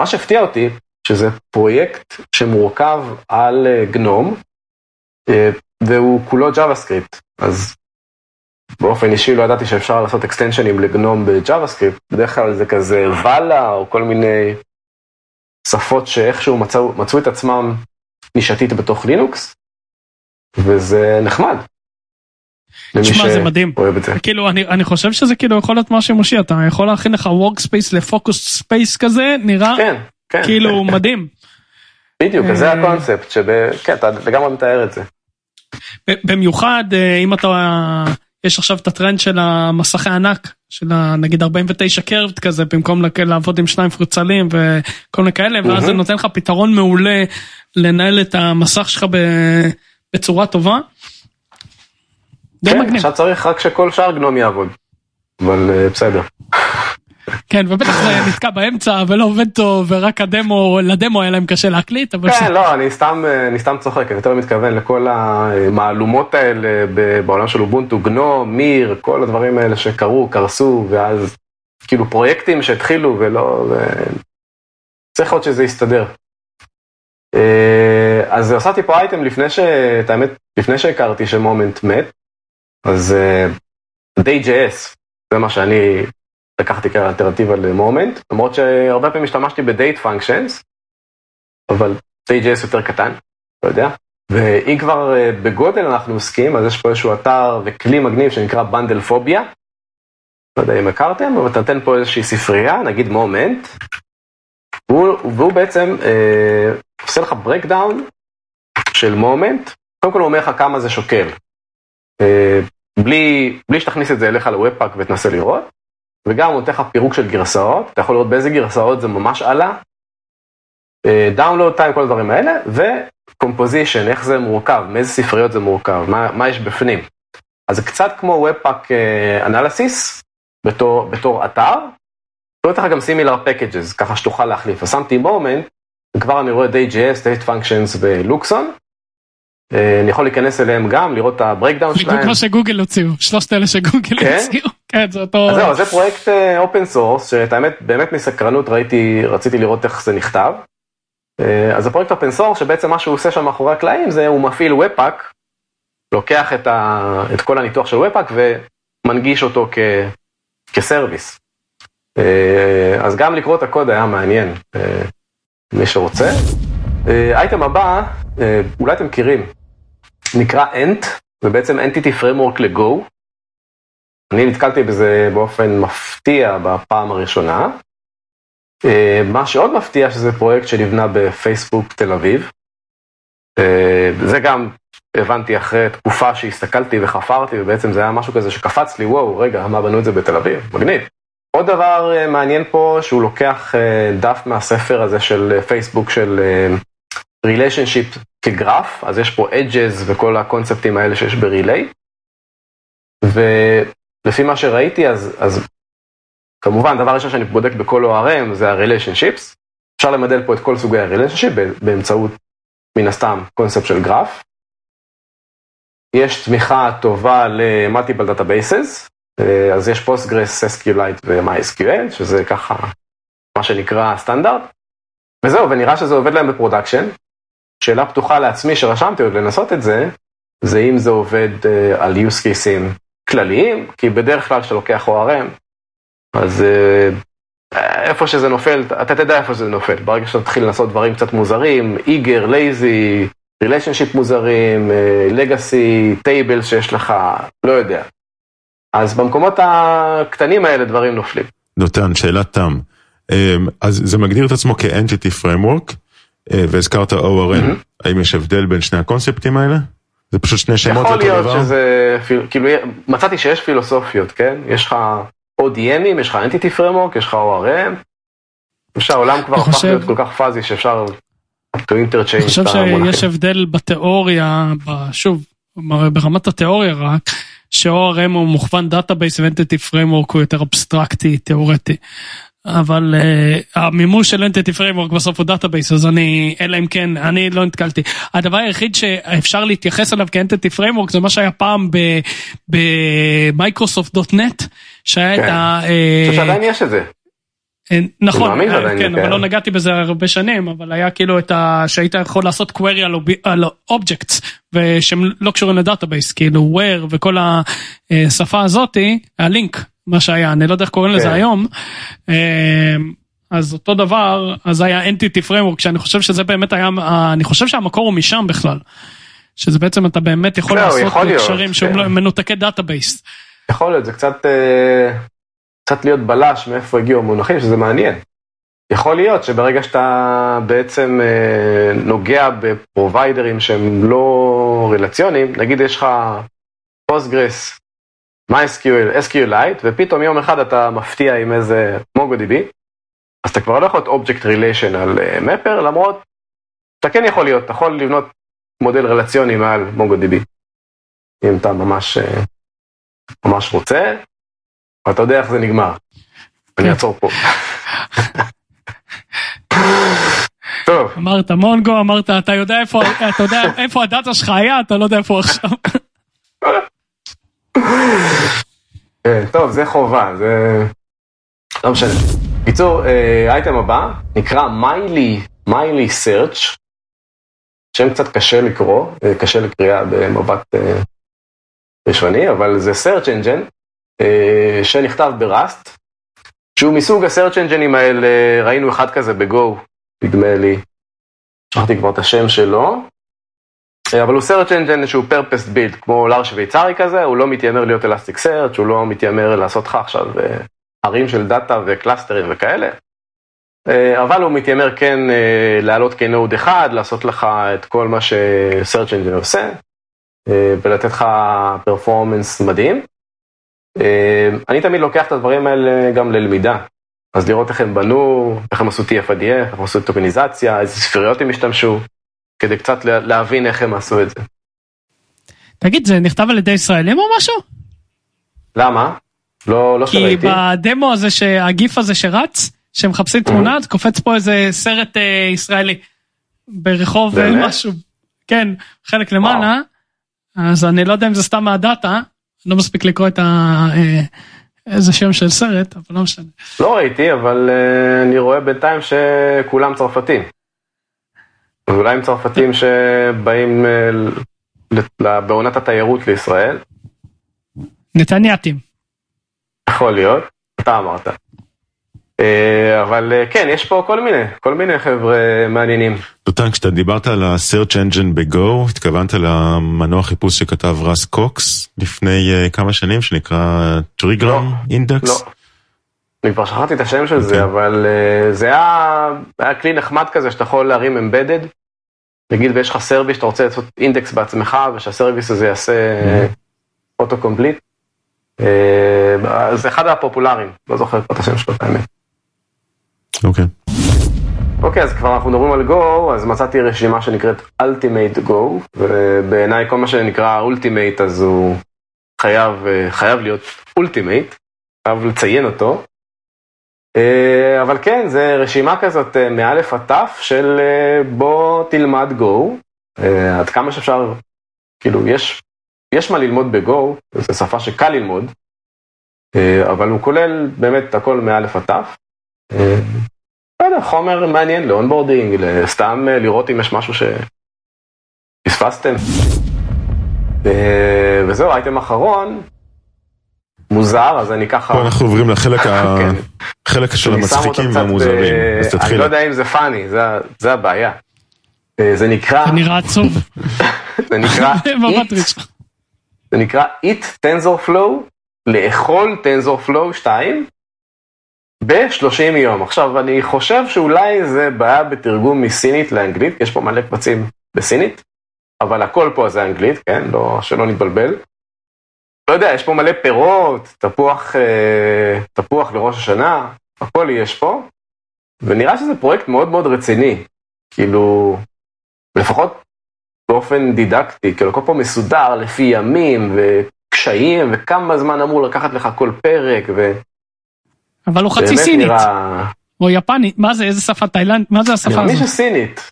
מה שהפתיע אותי, שזה פרויקט שמורכב על גנום, והוא כולו JavaScript, אז באופן אישי לא ידעתי שאפשר לעשות אקסטנשנים ל GNOME ב-JavaScript, בדרך כלל זה כזה Vala או כל מיני שפות שאיכשהו מצאו, מצאו את עצמם נישתית בתוך לינוקס, וזה נחמד. תשמע זה מדהים, כאילו אני, אני חושב שזה כאילו יכול להיות משהו מושי, אתה יכול להכין לך workspace ל focus space כזה, נראה כן, כן, כאילו כן. מדהים. בדיוק, זה הקונספט, שכן, אתה לגמרי מתאר את זה. במיוחד אם אתה, יש עכשיו את הטרנד של המסכי ענק, של נגיד 49 קרבט כזה, במקום לעבוד עם שניים פרוצלים וכל מיני כאלה, ואז זה נותן לך פתרון מעולה לנהל את המסך שלך בצורה טובה. כן, עכשיו צריך רק שכל שאר גנום יעבוד, אבל בסדר. כן, ובטח זה נתקע באמצע ולא עובד טוב, ורק הדמו, לדמו היה להם קשה להקליט, אבל... כן, לא, אני סתם, אני סתם צוחק, אני יותר מתכוון לכל המהלומות האלה בעולם של אובונטו, גנום, מיר, כל הדברים האלה שקרו, קרסו, ואז כאילו פרויקטים שהתחילו ולא... ו... צריך עוד שזה יסתדר. אז הוספתי פה אייטם לפני ש... את האמת, לפני שהכרתי שמומנט מת, אז uh, Day.js, זה מה שאני לקחתי כאלטרנטיבה למומנט, למרות שהרבה פעמים השתמשתי ב-date functions, אבל Day.js יותר קטן, לא יודע. ואם כבר אה, בגודל אנחנו עוסקים, אז יש פה איזשהו אתר וכלי מגניב שנקרא Bundlephobia. לא יודע אם הכרתם, אבל אתה נותן פה איזושהי ספרייה, נגיד Moment, והוא, והוא בעצם אה, עושה לך breakdown של Moment, קודם כל הוא אומר לך כמה זה שוקל. אה, בלי, בלי שתכניס את זה אליך ל Webpack ותנסה לראות, וגם הוא נותן לך פירוק של גרסאות, אתה יכול לראות באיזה גרסאות זה ממש עלה, download time, כל הדברים האלה, ו composition, איך זה מורכב, מאיזה ספריות זה מורכב, מה, מה יש בפנים. אז זה קצת כמו Webpack analysis, בתור, בתור אתר, הוא נותן לך גם similar packages, ככה שתוכל להחליף. אז שמתי Moment, וכבר אני רואה Day.js, Date Functions ו Luxon, אני יכול להיכנס אליהם גם, לראות את ה breakdown שלהם. בדיוק כמו שגוגל הוציאו, שלושת אלה שגוגל הוציאו. כן, זה אותו... אז זהו, זה פרויקט open source, שאת האמת, באמת מסקרנות ראיתי, רציתי לראות איך זה נכתב. אז זה פרויקט open source, שבעצם מה שהוא עושה שם מאחורי הקלעים, זה הוא מפעיל Webpack, לוקח את, ה, את כל הניתוח של Webpack ומנגיש אותו כ, כ service. אז גם לקרוא את הקוד היה מעניין, מי שרוצה. אייטם הבא, אולי אתם מכירים, נקרא Ent, זה בעצם Entity Framework ל-Go. אני נתקלתי בזה באופן מפתיע בפעם הראשונה. מה שעוד מפתיע שזה פרויקט שנבנה בפייסבוק תל אביב. זה גם הבנתי אחרי תקופה שהסתכלתי וחפרתי, ובעצם זה היה משהו כזה שקפץ לי, וואו, רגע, מה בנו את זה בתל אביב? מגניב. עוד דבר אה, מעניין פה, שהוא לוקח אה, דף מהספר הזה של פייסבוק של ריליישנשיפ אה, כגרף, אז יש פה edges וכל הקונספטים האלה שיש בריליי. ולפי מה שראיתי, אז, אז כמובן, דבר ראשון שאני בודק בכל ORM זה ה-relationships. אפשר למדל פה את כל סוגי ה-relationship באמצעות, מן הסתם, קונספט של גרף. יש תמיכה טובה ל-multiple databases, אז יש Postgres, SQLite ו-MySQL, שזה ככה מה שנקרא סטנדרט. וזהו, ונראה שזה עובד להם ב production. שאלה פתוחה לעצמי שרשמתי עוד לנסות את זה, זה אם זה עובד אה, על use cases כלליים, כי בדרך כלל כשאתה לוקח ORM, אז אה, איפה שזה נופל, אתה תדע איפה שזה נופל. ברגע שאתה תתחיל לנסות דברים קצת מוזרים, eager, lazy, relationship מוזרים, legacy, table שיש לך, לא יודע. אז במקומות הקטנים האלה דברים נופלים. דותן, שאלת תם. אמ, אז זה מגדיר את עצמו כ-entity framework, אה, והזכרת ORM, mm-hmm. האם יש הבדל בין שני הקונספטים האלה? זה פשוט שני שמות לאותו דבר? יכול להיות שזה, כאילו, מצאתי שיש פילוסופיות, כן? יש לך ODM ים, יש לך entity framework, יש לך ORM, שהעולם כבר הפך להיות כל כך fuzzy שאפשר אני חושב שיש הבדל בתיאוריה, שוב, ברמת התיאוריה רק, ש-ORM הוא מוכוון database ו entity framework הוא יותר אבסטרקטי, תיאורטי. אבל אה, המימוש של entity framework בסוף הוא database אז אני אלא אם כן אני לא נתקלתי הדבר היחיד שאפשר להתייחס אליו כ entity framework זה מה שהיה פעם ב Microsoft dot net שהיה כן. את ה... אני חושב שעדיין יש את זה. אה, נכון, אה, כן, אבל לא נגעתי בזה הרבה שנים, אבל היה כאילו את ה... שהיית יכול לעשות query על objects, ושהם לא קשורים ל database, כאילו where וכל השפה הזאתי, ה LINQ, מה שהיה, אני לא יודע איך קוראים לזה כן. היום. אה, אז אותו דבר, אז היה entity framework, שאני חושב שזה באמת היה, אני חושב שהמקור הוא משם בכלל. שזה בעצם אתה באמת יכול לא, לעשות קשרים שהם כן. מנותקי database. יכול להיות, זה קצת... קצת להיות בלש מאיפה הגיעו המונחים, שזה מעניין. יכול להיות שברגע שאתה בעצם אה, נוגע בפרוביידרים שהם לא רלציוניים, נגיד יש לך Postgres, MySQL, SQLite, ופתאום יום אחד אתה מפתיע עם איזה MongoDB, אז אתה כבר לא יכול להיות Object Relational Mapper, למרות אתה כן יכול להיות, אתה יכול לבנות מודל רלציוני מעל MongoDB, אם אתה ממש, אה, ממש רוצה. ואתה יודע איך זה נגמר. אני אעצור פה. טוב. אמרת מונגו, אמרת, אתה יודע איפה, אתה יודע איפה הדאטה שלך היה, אתה לא יודע איפה עכשיו. כן, טוב, זה חובה, זה... לא משנה. בקיצור, האייטם אה, הבא נקרא מיילי, מיילי סרצ' שם קצת קשה לקרוא, אה, קשה לקריאה במבט אה, ראשוני, אבל זה search engine שנכתב בראסט, שהוא מסוג הסרצ' אנג'נים האלה, ראינו אחד כזה ב Go, נדמה לי, שכחתי כבר את השם שלו, אה, אבל הוא search engine שהוא purpose build, כמו אולר שוויצרי כזה, הוא לא מתיימר להיות Elasticsearch, הוא לא מתיימר לעשות לך עכשיו הרים אה, של דאטה וקלאסטרים וכאלה, אבל הוא מתיימר כן לעלות כ node אחד, לעשות לך את כל מה ש-search עושה, ולתת לך performance מדהים. אה, אני תמיד לוקח את הדברים האלה גם ללמידה. אז לראות איך הם בנו, איך הם עשו TFIDF, איך הם עשו טוקניזציה, איזה ספריות הם השתמשו, כדי קצת להבין איך הם עשו את זה. תגיד, זה נכתב על ידי ישראלים או משהו? למה? לא, לא שראיתי. כי בדמו הזה, הגיף הזה שרץ, שמחפשים תמונה, אז קופץ פה איזה סרט אה, ישראלי. ברחוב משהו, כן, חלק למעלה, אז אני לא יודע אם זה סתם מהדאטה, לא מספיק לקרוא את ה... אה, איזה שם של סרט, אבל לא משנה. לא ראיתי, אבל uh, אני רואה בינתיים שכולם צרפתים. אולי הם צרפתים שבאים uh, בעונת התיירות לישראל. נתניאתים. יכול להיות, אתה אמרת. אה, אבל אה, כן, יש פה כל מיני, כל מיני חבר'ה מעניינים. דותן, כשאתה דיברת על ה-search engine ב-go, התכוונת למנוע חיפוש שכתב ראס קוקס לפני אה, כמה שנים, שנקרא trigram index? לא. אני כבר שכחתי את השם של זה, אבל אה, זה היה, היה כלי נחמד כזה שאתה יכול להרים embedded. נגיד ויש לך service שאתה רוצה לעשות אינדקס בעצמך, ושה service הזה יעשה auto complete. זה אחד הפופולריים, לא זוכר את השם שלו, האמת. אוקיי. אוקיי, אז כבר אנחנו מדברים על Go, אז מצאתי רשימה שנקראת Ultimate Go, ובעיניי כל מה שנקרא Ultimate אז הוא חייב, חייב להיות Ultimate, חייב לציין אותו. אה, אבל כן, זה רשימה כזאת אה, מאלף עד תף של אה, בוא תלמד Go, עד כמה שאפשר, כאילו יש, יש מה ללמוד ב-Go, זו שפה שקל ללמוד, אבל הוא כולל באמת הכל מאלף עד תף. לא יודע, חומר מעניין ל onboarding, סתם לראות אם יש משהו שפספסתם. וזהו, אייטם אחרון, מוזר, אז אני ככה... פה אנחנו עוברים לחלק כן. של המצחיקים והמוזרים, אז תתחיל. אני לא יודע אם זה funny, זה הבעיה. זה נקרא... זה נראה עצוב. זה נקרא... זה נקרא Eat TensorFlow, לאכול TensorFlow 2, ב-30 יום. עכשיו, אני חושב שאולי זה בעיה בתרגום מסינית לאנגלית, יש פה מלא קבצים בסינית, אבל הכל פה זה אנגלית, כן? לא, שלא נתבלבל. לא יודע, יש פה מלא פירות, אה, תפוח לראש השנה, הכל יש פה, ונראה שזה פרויקט מאוד מאוד רציני. כאילו, לפחות באופן דידקטי, כאילו, הכל פה מסודר לפי ימים וקשיים, וכמה זמן אמור לקחת לך כל פרק, ו... אבל הוא חצי סינית. נראה... או יפנית, מה זה, איזה שפה תאילנד, מה זה השפה הזאת? אני מאמין שסינית,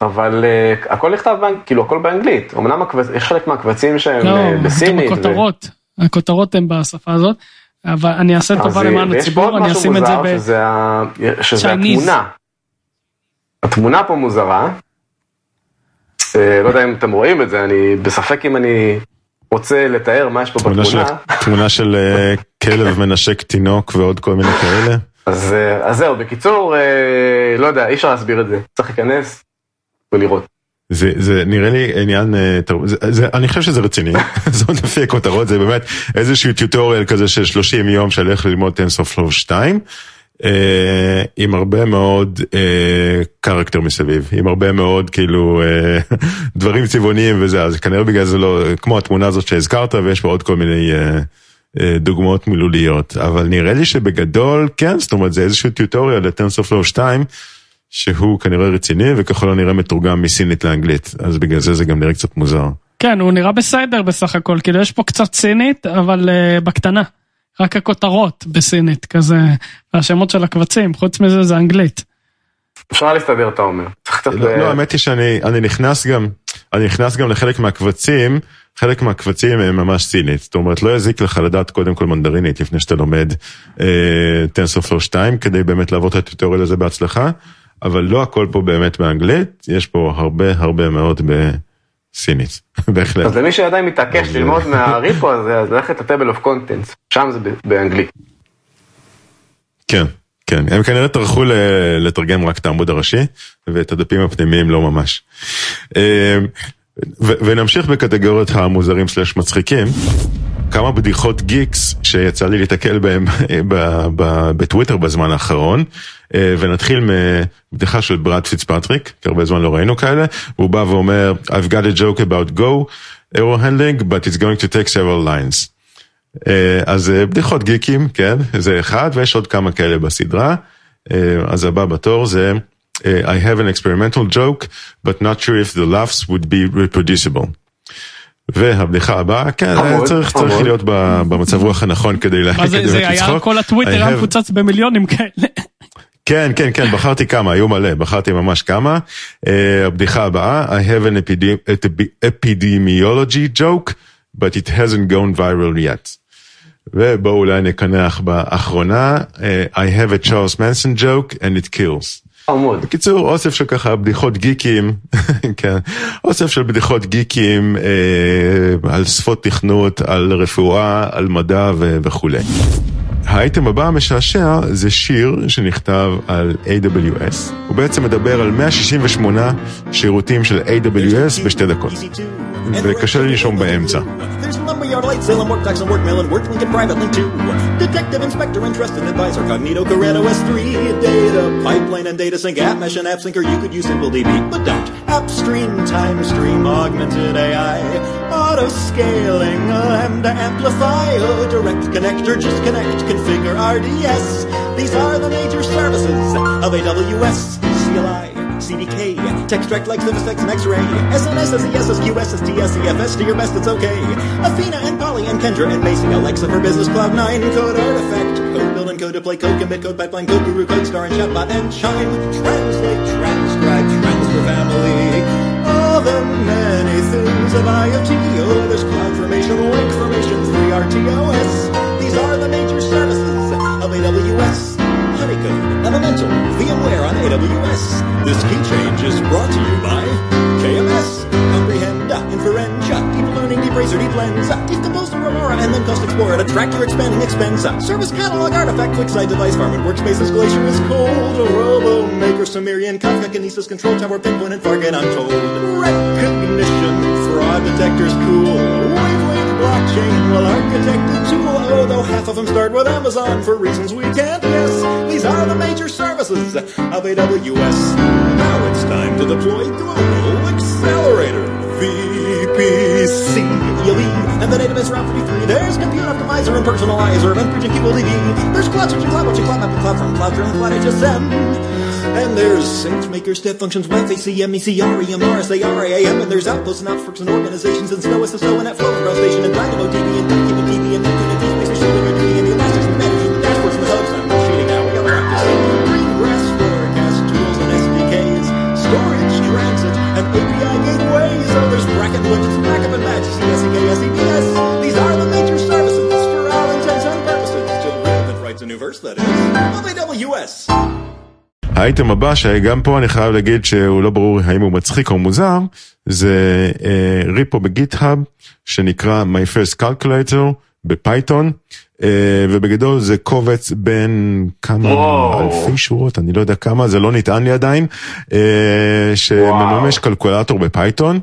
אבל uh, הכל נכתב, כאילו הכל באנגלית, אמנם הקבצ... יש חלק מהקבצים שהם לא, uh, בסינית. לא, הכותרות, ו... הכותרות הן בשפה הזאת, אבל אני אעשה טובה למען הציבור, אני אשים את זה ב... שזה, ה... שזה התמונה. התמונה פה מוזרה, לא יודע אם אתם רואים את זה, אני בספק אם אני רוצה לתאר מה יש פה בתמונה. של, תמונה של uh, כלב מנשק תינוק ועוד כל מיני כאלה. אז, uh, אז זהו, בקיצור, uh, לא יודע, אי אפשר להסביר את זה, צריך להיכנס ולראות. זה, זה נראה לי עניין, זה, זה, אני חושב שזה רציני, זאת לפי הכותרות, זה באמת איזשהו טיוטוריאל כזה של 30 יום של איך ללמוד TensorFlow 2. אה, עם הרבה מאוד קרקטר אה, מסביב, עם הרבה מאוד כאילו אה, דברים צבעוניים וזה, אז כנראה בגלל זה לא, כמו התמונה הזאת שהזכרת ויש פה עוד כל מיני דוגמאות מילוליות, אבל נראה לי שבגדול כן, זאת אומרת זה איזשהו טיוטוריאל לטרנסופלו 2, שהוא כנראה רציני וככל הנראה מתורגם מסינית לאנגלית, אז בגלל זה זה גם נראה קצת מוזר. כן, הוא נראה בסדר בסך הכל, כאילו יש פה קצת סינית, אבל בקטנה. רק הכותרות בסינית כזה, והשמות של הקבצים, חוץ מזה זה אנגלית. אפשר להסתדר, אתה אומר. לא, לא, האמת היא שאני נכנס גם, אני נכנס גם לחלק מהקבצים, חלק מהקבצים הם ממש סינית. זאת אומרת, לא יזיק לך לדעת קודם כל מנדרינית לפני שאתה לומד טנסופלור אה, 2, כדי באמת לעבור את הטוטוריאל הזה בהצלחה, אבל לא הכל פה באמת באנגלית, יש פה הרבה הרבה מאוד ב... סינית, בהחלט. אז למי שעדיין מתעקש ללמוד מה repo הזה, אז ללכת ל table of contents, שם זה באנגלית. כן, כן, הם כנראה טרחו לתרגם רק את העמוד הראשי, ואת הדפים הפנימיים לא ממש. אה, ונמשיך בקטגוריות המוזרים slash מצחיקים. כמה בדיחות geeks שיצא לי להתקל בהם בטוויטר בזמן האחרון. אה, ונתחיל מבדיחה של ברד פיצפטריק, כי הרבה זמן לא ראינו כאלה, הוא בא ואומר, I've got a joke about Go, arrow handling, but it's going to take several lines. אה, אז אה, בדיחות גיקים, כן, זה אחד, ויש עוד כמה כאלה בסדרה. אז הבא בתור זה, I have an experimental joke, but not sure if the laughs would be reproducible. והבדיחה הבאה, כן, צריך, צריך להיות במצב רוח הנכון כדי לצחוק. מה זה, זה היה כל הטוויטר היה מפוצץ במיליונים כאלה. כן, כן, כן, בחרתי כמה, היו מלא, בחרתי ממש כמה. Uh, הבדיחה הבאה, I have an epidemiology joke, but it hasn't gone viral yet. ובואו אולי נקנח באחרונה, uh, I have a Charles Manson joke and it kills. חמוד. בקיצור, אוסף של ככה בדיחות גיקים, כן, אוסף של בדיחות גיקים אה, על שפות תכנות, על רפואה, על מדע ו- וכולי. האייטם הבא המשעשע זה שיר שנכתב על AWS. הוא בעצם מדבר על 168 שירותים של AWS בשתי דקות. וקשה לי לישון באמצע. Detective, inspector, and trusted advisor, Cognito, Coretto, S3, data, pipeline and data sync, app mesh and app syncer, you could use SimpleDB, but don't. Upstream, time stream, augmented AI, auto scaling, lambda uh, amplify, oh, direct connector, just connect, configure RDS. These are the major services of AWS, CLI. CDK, Textract like Livistex and X-Ray, SNS, SES, SQS, STS, EFS, to your best it's okay. Athena and Polly and Kendra and Macy, Alexa for Business Cloud 9, Code Artifact, Code Build and Code Deploy, Code Commit, Code Pipeline, Code Guru, Code Star and Chatbot and Chime, Translate, Transcribe, Transfer Family, all the many things of IoT, oh there's CloudFormation, Link Formation, 3RTOS, these are the major services of AWS. Honeycomb, Elemental, VMware on AWS. This key change is brought to you by KMS, Comprehend, Inferentia, Deep Learning, Deep Razor, Deep Lens, Deep Composer, Aurora, and then Cost Explorer to track your expanding expense. Service Catalog, Artifact, QuickSight, Device Farm, and Workspaces, Glacier is cold. Robo Maker, Sumerian, Kafka, Kinesis, Control Tower, Pinpoint, and Fargate Untold. Recognition, fraud detectors, cool. Blockchain, well architected tool. Although half of them start with Amazon for reasons we can't guess. These are the major services of AWS. Now it's time to deploy Global Accelerator. VPC, ELE, and the database round 53. There's Compute Optimizer and Personalizer, and Bridge and QLDB. There's Cloud Search and Cloud Watch and Cloud Map and Cloud from Cloud and Cloud HSM. And there's SageMaker, Step Functions, Web, ACM, ECR, EMR, SAR, AAM, and there's Outposts and Outworks and Organizations, and Snow, SSO, and NetFlow, and Ground Station, and DynamoDB, and DocumentDB, and verse, that is, AWS. האייטם הבא, שגם פה אני חייב להגיד שהוא לא ברור האם הוא מצחיק או מוזר, זה אה, repo ב GitHub שנקרא My First Calculator ב Python, אה, ובגדול זה קובץ בין כמה וואו. אלפי שורות, אני לא יודע כמה, זה לא נטען לי עדיין, אה, שמממש קלקולטור ב Python.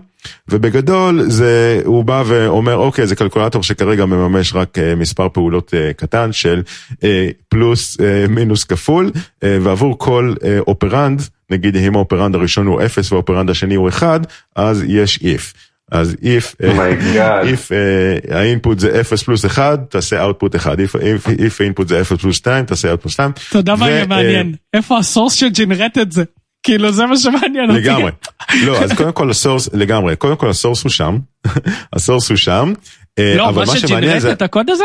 ובגדול זה הוא בא ואומר אוקיי זה קלקולטור שכרגע מממש רק אה, מספר פעולות אה, קטן של אה, פלוס אה, מינוס כפול אה, ועבור כל אה, operand נגיד אם ה operand הראשון הוא 0 וה operand השני הוא 1 אז יש if. אז if, oh my god. if אה, ה input זה 0 פלוס 1 תעשה output 1 if, if, if ה input זה 0 פלוס 2 תעשה output 2. אתה יודע מה יהיה מעניין? איפה ה source ש generate את זה? כאילו זה מה שמעניין אותי. לגמרי. לא, אז קודם כל ה source, לגמרי, קודם כל ה source הוא שם, ה source הוא שם, אה, לא, מה שג'נרט את הקוד הזה?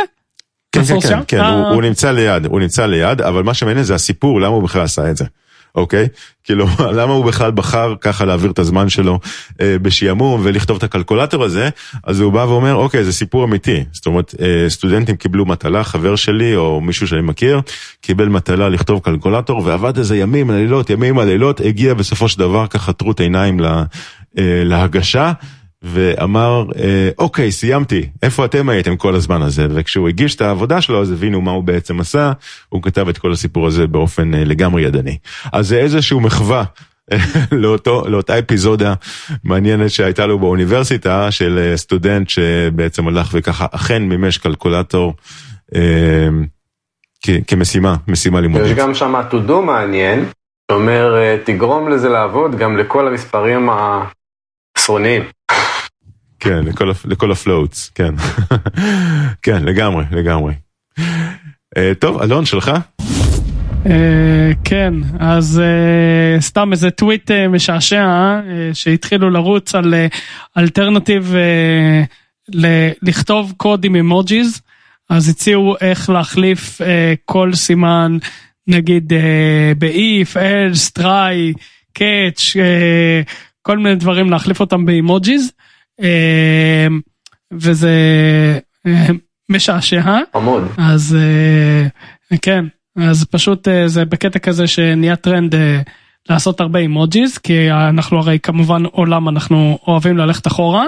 כן, כן, כן? כן, אה. הוא נמצא ליד, הוא נמצא ליד, אבל מה שמעניין זה הסיפור, למה הוא בכלל עשה את זה. אוקיי? כאילו, למה הוא בכלל בחר ככה להעביר את הזמן שלו אה, בשעמום ולכתוב את הקלקולטור הזה, אז הוא בא ואומר, אוקיי, זה סיפור אמיתי. זאת אומרת, אה, סטודנטים קיבלו מטלה, חבר שלי או מישהו שאני מכיר, קיבל מטלה לכתוב קלקולטור ועבד איזה ימים, לילות, ימים הלילות, הגיע בסופו של דבר ככה טרוט עיניים לה, אה, להגשה. ואמר, אה, אוקיי, סיימתי, איפה אתם הייתם כל הזמן הזה? וכשהוא הגיש את העבודה שלו, אז הבינו מה הוא בעצם עשה, הוא כתב את כל הסיפור הזה באופן אה, לגמרי ידני. אז זה איזשהו מחווה. אה, לאותו, לאותה אפיזודה מעניינת שהייתה לו באוניברסיטה של סטודנט שבעצם הלך וככה אכן מימש קלקולטור אה, כמשימה, משימה יש לימודית. גם שם do מעניין, שאומר תגרום לזה לעבוד גם לכל המספרים העשרוניים. כן, לכל, לכל ה floats, כן. כן, לגמרי, לגמרי. אה, טוב, אלון, שלך? אה, כן, אז אה, סתם איזה טוויט אה, משעשע אה, שהתחילו לרוץ על alternative אה, ל- לכתוב קוד עם emojis, אז הציעו איך להחליף אה, כל סימן, נגיד אה, ב-if, else, try, catch, אה, כל מיני דברים להחליף אותם ב emojis, אה, וזה אה, משעשע. חמוד. אז אה, כן, אז פשוט אה, זה בקטע כזה שנהיה טרנד אה, לעשות הרבה emojis, כי אנחנו הרי כמובן עולם אנחנו אוהבים ללכת אחורה,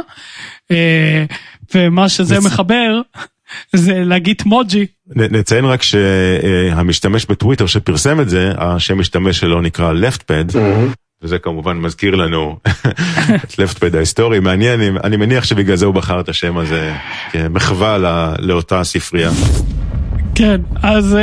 ומה שזה זה- מחבר זה להגיד מוג'י. נציין רק שהמשתמש בטוויטר שפרסם את זה, השם משתמש שלו נקרא leftpad, וזה כמובן מזכיר לנו את leftpad ההיסטורי, מעניין, אני מניח שבגלל זה הוא בחר את השם הזה כמחווה לאותה ספרייה. כן, אז...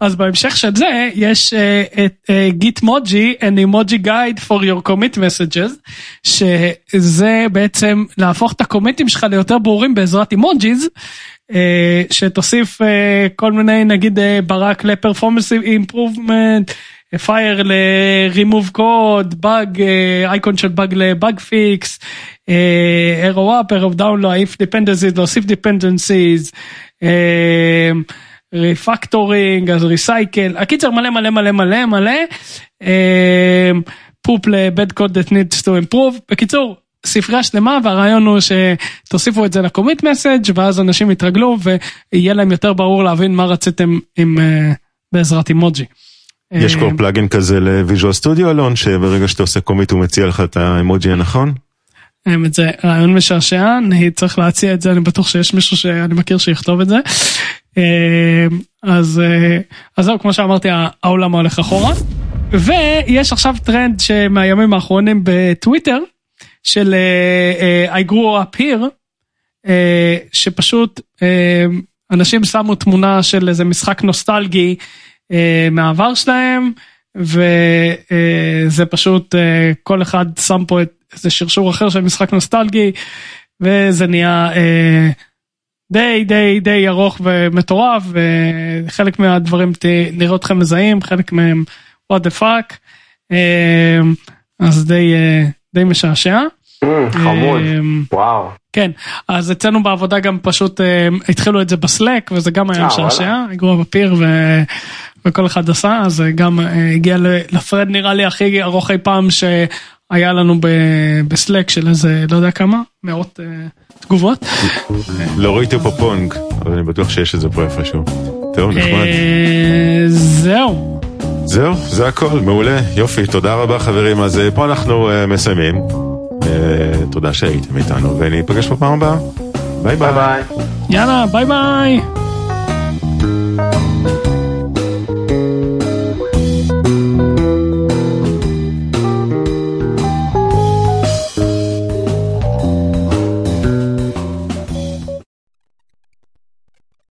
אז בהמשך של זה יש uh, את גיט מוג'י, an emoji guide for your commit messages, שזה בעצם להפוך את הקומיטים שלך ליותר ברורים בעזרת emojis, שתוסיף כל מיני נגיד ברק ל performance improvement, fire ל-remove code, באג, אייקון של באג ל bug fix, up, arrow down, לא, if dependencies, להוסיף. אה, refactoring, אז recycle, הקיצר מלא מלא מלא מלא מלא, poop ל bad code that needs to improve, בקיצור, ספרייה שלמה והרעיון הוא שתוסיפו את זה ל commit message ואז אנשים יתרגלו ויהיה להם יותר ברור להבין מה רציתם עם, אה, בעזרת אימוג'י. יש כבר plugin כזה ל Visual Studio אלון שברגע שאתה עושה commit הוא מציע לך את האימוג'י הנכון? האמת זה רעיון משעשע, אני צריך להציע את זה, אני בטוח שיש מישהו שאני מכיר שיכתוב את זה. אה, אז, אה, אז זהו, כמו שאמרתי, העולם הולך אחורה. ויש עכשיו טרנד שמהימים האחרונים בטוויטר, של I grew up here, שפשוט אנשים שמו תמונה של איזה משחק נוסטלגי מהעבר שלהם, וזה פשוט uh, כל אחד שם פה את איזה שרשור אחר של משחק נוסטלגי, וזה נהיה... Uh, די די די ארוך ומטורף וחלק מהדברים נראה אתכם מזהים חלק מהם what the fuck אז די אה, די משעשע. Mm, חמוד, וואו. כן, אז אצלנו בעבודה גם פשוט אה, התחילו את זה בסלק וזה גם היה אה, משעשע, הגרו בפיר. וכל אחד עשה, אז גם הגיע לפרד נראה לי הכי ארוך אי פעם שהיה לנו ב Slack של איזה לא יודע כמה, מאות תגובות. לא ראיתי פה פונג, אבל אני בטוח שיש את זה פה איפשהו. טוב, נחמד. אה, זהו. זהו, זה הכל, מעולה, יופי, תודה רבה חברים. אז אה, פה אנחנו אה, מסיימים. תודה שהייתם איתנו, וניפגש בפעם הבאה. ביי ביי. יאללה, ביי ביי.